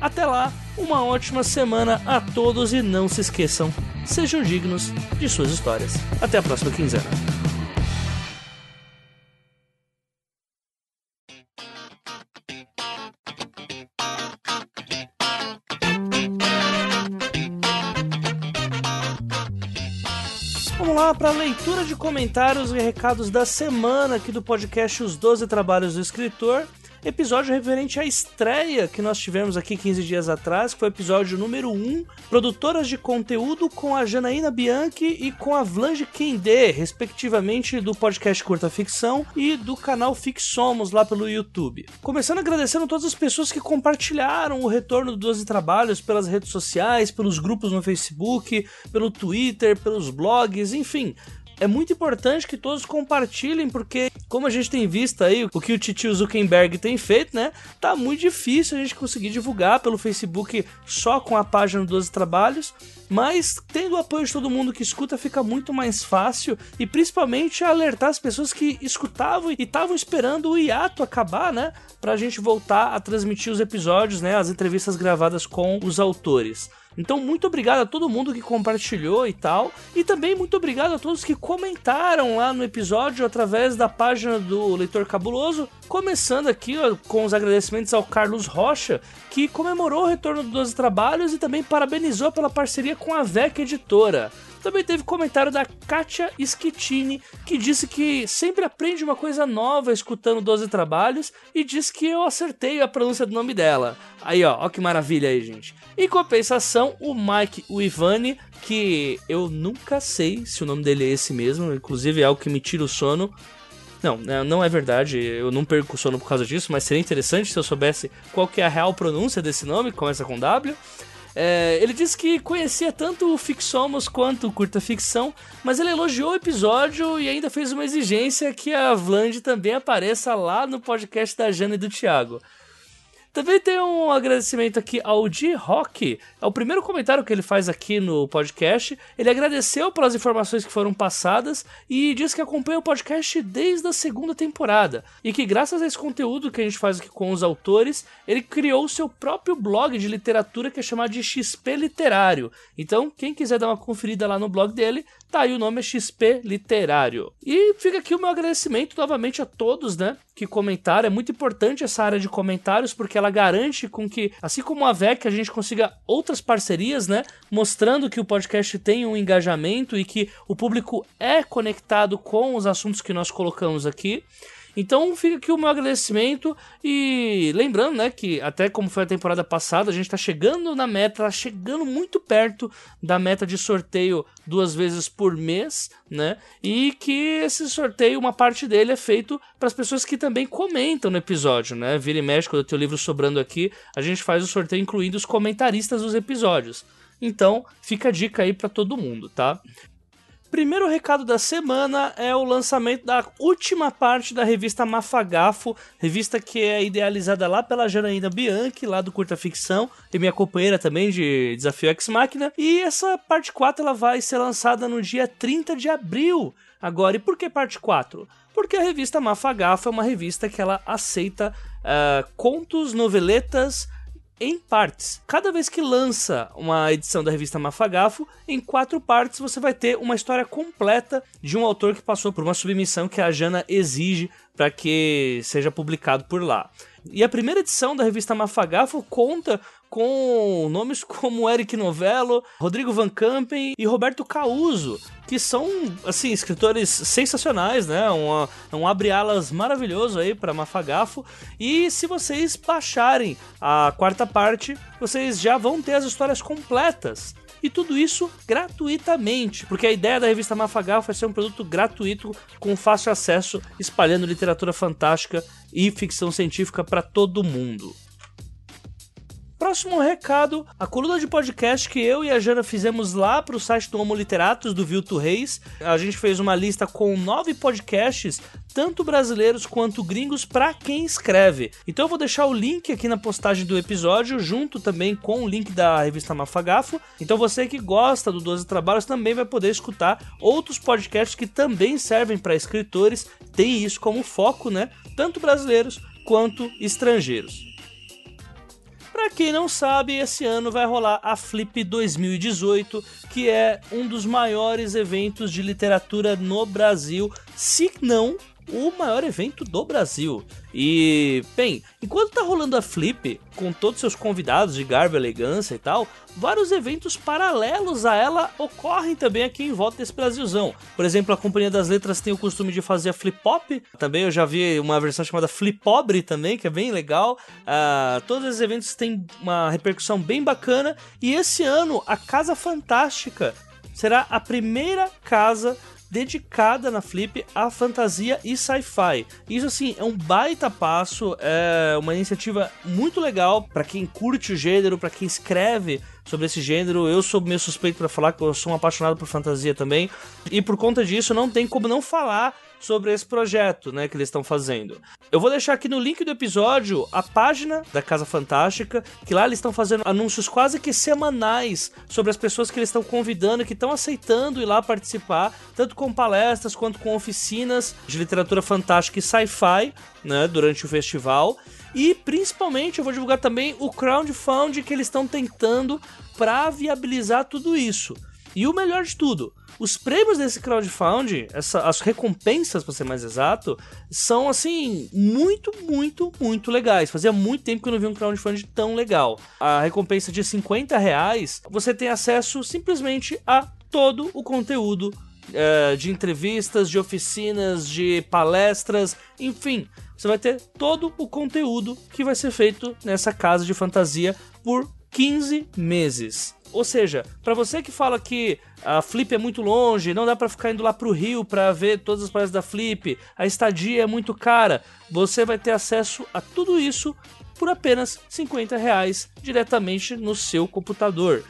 C: Até lá, uma ótima semana a todos e não se esqueçam, sejam dignos de suas histórias. Até a próxima quinzena. Para a leitura de comentários e recados da semana aqui do podcast Os Doze Trabalhos do Escritor. Episódio referente à estreia que nós tivemos aqui 15 dias atrás, que foi o episódio número 1, produtoras de conteúdo com a Janaína Bianchi e com a Vlange Kendê, respectivamente do podcast Curta Ficção e do canal Fixomos lá pelo YouTube. Começando agradecendo todas as pessoas que compartilharam o retorno do 12 Trabalhos pelas redes sociais, pelos grupos no Facebook, pelo Twitter, pelos blogs, enfim é muito importante que todos compartilhem, porque, como a gente tem visto aí, o que o Titio Zuckerberg tem feito, né? Tá muito difícil a gente conseguir divulgar pelo Facebook só com a página 12 Trabalhos. Mas tendo o apoio de todo mundo que escuta, fica muito mais fácil e principalmente alertar as pessoas que escutavam e estavam esperando o hiato acabar, né? Pra gente voltar a transmitir os episódios, né? As entrevistas gravadas com os autores. Então, muito obrigado a todo mundo que compartilhou e tal. E também muito obrigado a todos que comentaram lá no episódio através da página do Leitor Cabuloso. Começando aqui ó, com os agradecimentos ao Carlos Rocha, que comemorou o retorno dos 12 trabalhos e também parabenizou pela parceria com a VEC Editora. Também teve comentário da Katia Schettini, que disse que sempre aprende uma coisa nova escutando 12 trabalhos e disse que eu acertei a pronúncia do nome dela. Aí, ó, ó que maravilha aí, gente. Em compensação, o Mike o Ivani, que eu nunca sei se o nome dele é esse mesmo, inclusive é algo que me tira o sono. Não, né, não é verdade, eu não perco o sono por causa disso, mas seria interessante se eu soubesse qual que é a real pronúncia desse nome, começa com W. É, ele disse que conhecia tanto o Fixomos quanto o Curta Ficção, mas ele elogiou o episódio e ainda fez uma exigência que a Vland também apareça lá no podcast da Jana e do Thiago. Também tem um agradecimento aqui ao G Rock. É o primeiro comentário que ele faz aqui no podcast. Ele agradeceu pelas informações que foram passadas e diz que acompanha o podcast desde a segunda temporada. E que graças a esse conteúdo que a gente faz aqui com os autores, ele criou o seu próprio blog de literatura que é chamado de XP Literário. Então, quem quiser dar uma conferida lá no blog dele, Tá aí o nome é XP Literário. E fica aqui o meu agradecimento novamente a todos, né, que comentaram. É muito importante essa área de comentários porque ela garante com que, assim como a VEC, a gente consiga outras parcerias, né, mostrando que o podcast tem um engajamento e que o público é conectado com os assuntos que nós colocamos aqui. Então fica aqui o meu agradecimento e lembrando, né, que até como foi a temporada passada, a gente tá chegando na meta, tá chegando muito perto da meta de sorteio duas vezes por mês, né? E que esse sorteio, uma parte dele é feito para as pessoas que também comentam no episódio, né? Vira e mexe, quando eu tenho o livro sobrando aqui, a gente faz o sorteio incluindo os comentaristas dos episódios. Então, fica a dica aí para todo mundo, tá? Primeiro recado da semana é o lançamento da última parte da revista Mafagafo, revista que é idealizada lá pela Janaína Bianchi, lá do Curta Ficção, e minha companheira também de Desafio X Máquina. E essa parte 4 ela vai ser lançada no dia 30 de abril. Agora, e por que parte 4? Porque a revista Mafagafo é uma revista que ela aceita uh, contos, noveletas, em partes. Cada vez que lança uma edição da revista Mafagafo, em quatro partes você vai ter uma história completa de um autor que passou por uma submissão que a Jana exige para que seja publicado por lá. E a primeira edição da revista Mafagafo conta com nomes como Eric Novello, Rodrigo Van Campen e Roberto Causo, que são, assim, escritores sensacionais, né? Um, um abre-alas maravilhoso aí para Mafagafo. E se vocês baixarem a quarta parte, vocês já vão ter as histórias completas. E tudo isso gratuitamente, porque a ideia da revista Mafagafo é ser um produto gratuito com fácil acesso, espalhando literatura fantástica e ficção científica para todo mundo. Próximo recado, a coluna de podcast que eu e a Jana fizemos lá para o site do Homo Literatus, do Vilto Reis. A gente fez uma lista com nove podcasts, tanto brasileiros quanto gringos, para quem escreve. Então eu vou deixar o link aqui na postagem do episódio, junto também com o link da revista Mafagafo. Então você que gosta do 12 Trabalhos também vai poder escutar outros podcasts que também servem para escritores, tem isso como foco, né? Tanto brasileiros quanto estrangeiros. Para quem não sabe, esse ano vai rolar a Flip 2018, que é um dos maiores eventos de literatura no Brasil, se não o maior evento do Brasil. E, bem, enquanto tá rolando a Flip, com todos seus convidados de garbo, elegância e tal, vários eventos paralelos a ela ocorrem também aqui em volta desse Brasilzão. Por exemplo, a Companhia das Letras tem o costume de fazer a Flip Pop, também eu já vi uma versão chamada Flip Pobre também, que é bem legal. Uh, todos esses eventos têm uma repercussão bem bacana, e esse ano a Casa Fantástica será a primeira casa dedicada na Flip a fantasia e sci-fi. Isso assim é um baita passo, é uma iniciativa muito legal para quem curte o gênero, para quem escreve sobre esse gênero. Eu sou meio suspeito para falar que eu sou um apaixonado por fantasia também, e por conta disso não tem como não falar sobre esse projeto, né, que eles estão fazendo. Eu vou deixar aqui no link do episódio a página da Casa Fantástica, que lá eles estão fazendo anúncios quase que semanais sobre as pessoas que eles estão convidando, que estão aceitando ir lá participar, tanto com palestras quanto com oficinas de literatura fantástica e sci-fi, né, durante o festival. E principalmente eu vou divulgar também o crowdfunding que eles estão tentando para viabilizar tudo isso. E o melhor de tudo, os prêmios desse crowdfunding, essa, as recompensas, para ser mais exato, são assim, muito, muito, muito legais. Fazia muito tempo que eu não vi um crowdfunding tão legal. A recompensa de 50 reais, você tem acesso simplesmente a todo o conteúdo uh, de entrevistas, de oficinas, de palestras, enfim. Você vai ter todo o conteúdo que vai ser feito nessa casa de fantasia por 15 meses. Ou seja, para você que fala que a Flip é muito longe, não dá para ficar indo lá pro Rio para ver todas as palestras da Flip, a estadia é muito cara, você vai ter acesso a tudo isso por apenas 50 reais diretamente no seu computador.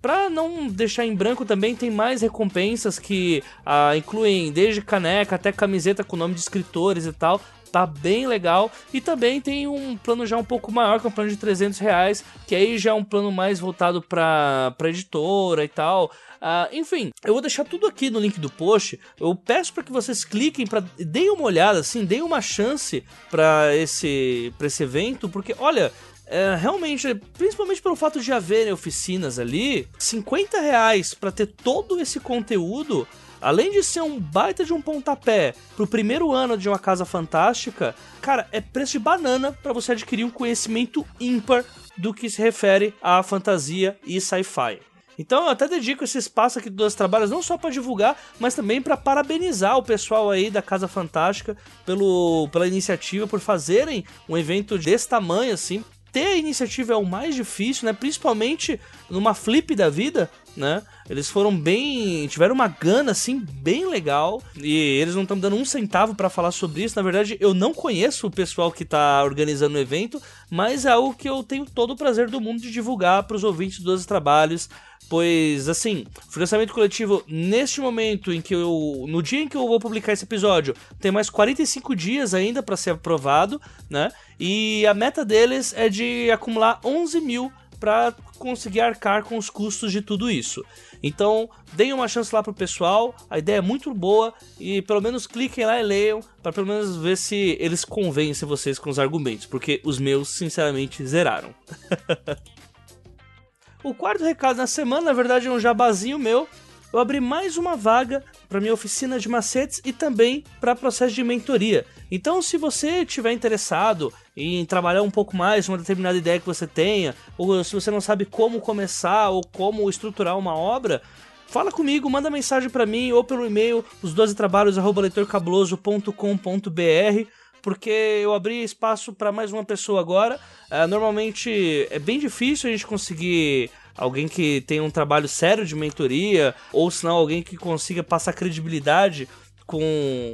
C: Para não deixar em branco também tem mais recompensas que ah, incluem desde caneca até camiseta com nome de escritores e tal tá bem legal. E também tem um plano já um pouco maior, que é um plano de 300 reais, que aí já é um plano mais voltado pra, pra editora e tal. Uh, enfim, eu vou deixar tudo aqui no link do post. Eu peço para que vocês cliquem, para deem uma olhada, assim, deem uma chance para esse, pra esse evento, porque olha. É, realmente, principalmente pelo fato de haverem oficinas ali, 50 reais para ter todo esse conteúdo além de ser um baita de um pontapé pro primeiro ano de uma casa fantástica, cara, é preço de banana para você adquirir um conhecimento ímpar do que se refere à fantasia e sci-fi. Então eu até dedico esse espaço aqui dos trabalhos não só para divulgar, mas também para parabenizar o pessoal aí da Casa Fantástica pelo, pela iniciativa, por fazerem um evento desse tamanho assim. Ter a iniciativa é o mais difícil, né? Principalmente numa flip da vida, né? Eles foram bem. tiveram uma gana assim, bem legal. E eles não estão dando um centavo para falar sobre isso. Na verdade, eu não conheço o pessoal que tá organizando o evento, mas é algo que eu tenho todo o prazer do mundo de divulgar para os ouvintes dos trabalhos. Pois, assim, financiamento coletivo, neste momento em que eu. No dia em que eu vou publicar esse episódio, tem mais 45 dias ainda para ser aprovado, né? E a meta deles é de acumular 11 mil para conseguir arcar com os custos de tudo isso. Então, deem uma chance lá pro pessoal, a ideia é muito boa e pelo menos cliquem lá e leiam para pelo menos ver se eles convencem vocês com os argumentos, porque os meus sinceramente zeraram. o quarto recado na semana, na verdade, é um jabazinho meu. Eu abri mais uma vaga para minha oficina de macetes e também para processo de mentoria. Então, se você estiver interessado em trabalhar um pouco mais uma determinada ideia que você tenha, ou se você não sabe como começar ou como estruturar uma obra, fala comigo, manda mensagem para mim ou pelo e-mail os 12 trabalhos@leitorcabuloso.com.br porque eu abri espaço para mais uma pessoa agora. Uh, normalmente é bem difícil a gente conseguir alguém que tenha um trabalho sério de mentoria, ou se não alguém que consiga passar credibilidade com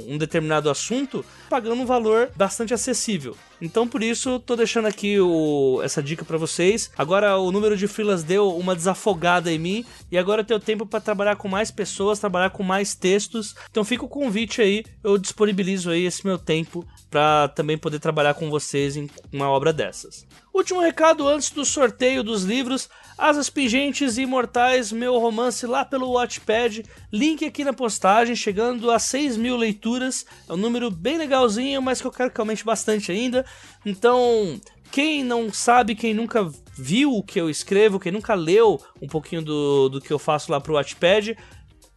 C: um determinado assunto, pagando um valor bastante acessível. Então por isso tô deixando aqui o, essa dica para vocês. Agora o número de filas deu uma desafogada em mim e agora eu tenho tempo para trabalhar com mais pessoas, trabalhar com mais textos. Então fica o convite aí, eu disponibilizo aí esse meu tempo para também poder trabalhar com vocês em uma obra dessas. Último recado antes do sorteio dos livros: Asas Pingentes e Imortais, meu romance lá pelo Watchpad. Link aqui na postagem, chegando a 6 mil leituras. É um número bem legalzinho, mas que eu quero que aumente bastante ainda. Então, quem não sabe, quem nunca viu o que eu escrevo, quem nunca leu um pouquinho do, do que eu faço lá pro Watchpad,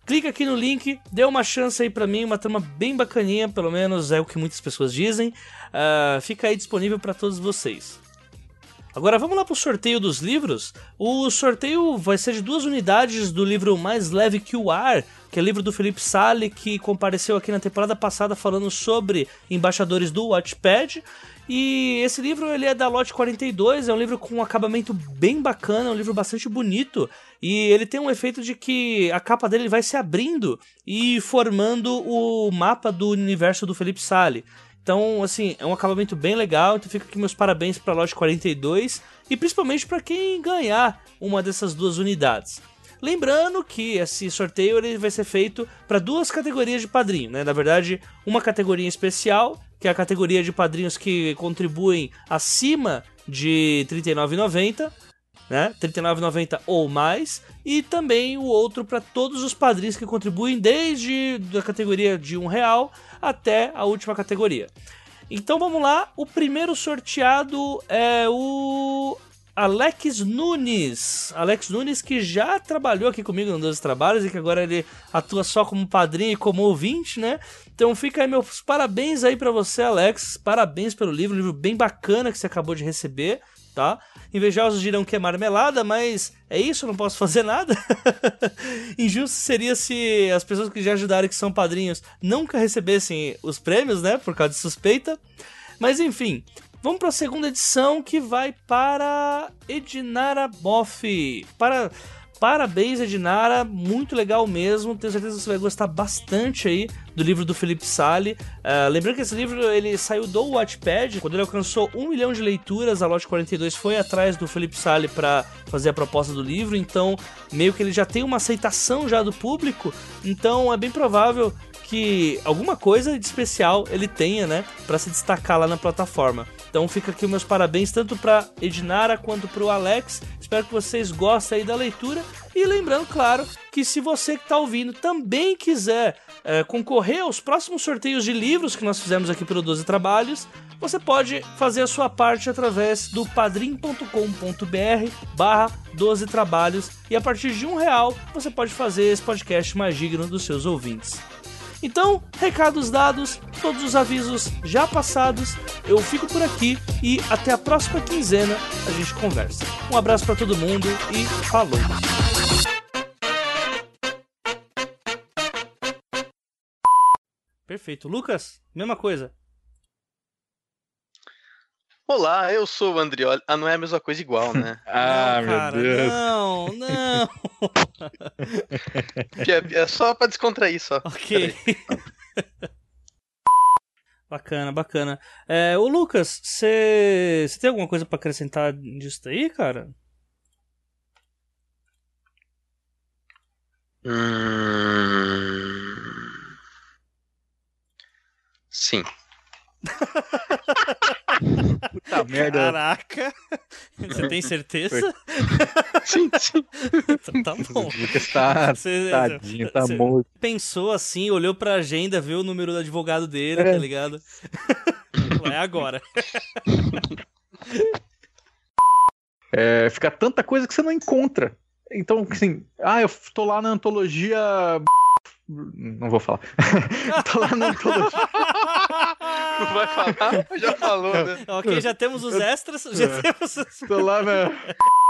C: clica aqui no link, dê uma chance aí para mim, uma trama bem bacaninha, pelo menos é o que muitas pessoas dizem. Uh, fica aí disponível para todos vocês. Agora vamos lá para o sorteio dos livros. O sorteio vai ser de duas unidades do livro Mais Leve que o Ar, que é livro do Felipe Sale, que compareceu aqui na temporada passada falando sobre embaixadores do Watchpad. E esse livro ele é da Lote 42, é um livro com um acabamento bem bacana, é um livro bastante bonito. E ele tem um efeito de que a capa dele vai se abrindo e formando o mapa do universo do Felipe Sale. Então, assim, é um acabamento bem legal. Então fica aqui meus parabéns para a loja 42 e principalmente para quem ganhar uma dessas duas unidades. Lembrando que esse sorteio ele vai ser feito para duas categorias de padrinho, né? Na verdade, uma categoria especial, que é a categoria de padrinhos que contribuem acima de R$ 39,90 né? 39,90 ou mais, e também o outro para todos os padrinhos que contribuem desde a categoria de um real até a última categoria. Então vamos lá, o primeiro sorteado é o Alex Nunes. Alex Nunes que já trabalhou aqui comigo no 12 Trabalhos e que agora ele atua só como padrinho e como ouvinte, né? Então fica aí meus parabéns aí para você, Alex. Parabéns pelo livro, um livro bem bacana que você acabou de receber tá? Invejosos dirão que é marmelada, mas é isso, não posso fazer nada. Injusto seria se as pessoas que já ajudaram que são padrinhos nunca recebessem os prêmios, né? Por causa de suspeita. Mas enfim, vamos para a segunda edição que vai para Edinara Boff. Para Parabéns, Edinara, muito legal mesmo. Tenho certeza que você vai gostar bastante aí do livro do Felipe Sale. Uh, lembrando que esse livro ele saiu do Watchpad, quando ele alcançou um milhão de leituras, a Lote 42 foi atrás do Felipe Sale para fazer a proposta do livro, então meio que ele já tem uma aceitação já do público, então é bem provável que alguma coisa de especial ele tenha, né, para se destacar lá na plataforma. Então fica aqui meus parabéns tanto para Edinara quanto para o Alex. Espero que vocês gostem aí da leitura. E lembrando, claro, que se você que está ouvindo também quiser é, concorrer aos próximos sorteios de livros que nós fizemos aqui pelo 12 Trabalhos, você pode fazer a sua parte através do padrim.com.br barra 12 trabalhos e a partir de um real você pode fazer esse podcast mais digno dos seus ouvintes. Então, recados dados, todos os avisos já passados, eu fico por aqui e até a próxima quinzena a gente conversa. Um abraço para todo mundo e falou! Perfeito. Lucas, mesma coisa.
B: Olá, eu sou o Andrioli. Ah, não é a mesma coisa igual, né?
A: ah, não, cara, meu Deus.
C: Não, não.
B: é, é, só pra descontrair só.
C: Ok. bacana, bacana. É, o Lucas, você tem alguma coisa para acrescentar disso aí, cara?
B: Hum... Sim.
C: Puta merda. Caraca. Você tem certeza?
B: sim, sim.
C: Então tá bom. O
A: Lucas tá, tadinho, tá morto.
C: Pensou assim, olhou pra agenda, viu o número do advogado dele, é. tá ligado? é agora.
A: É, fica tanta coisa que você não encontra. Então, assim, ah, eu tô lá na antologia não vou falar. Tô lá na antologia.
B: Não vai falar? Já falou, né?
C: ok, já temos os extras. Já temos os...
A: Tô lá na.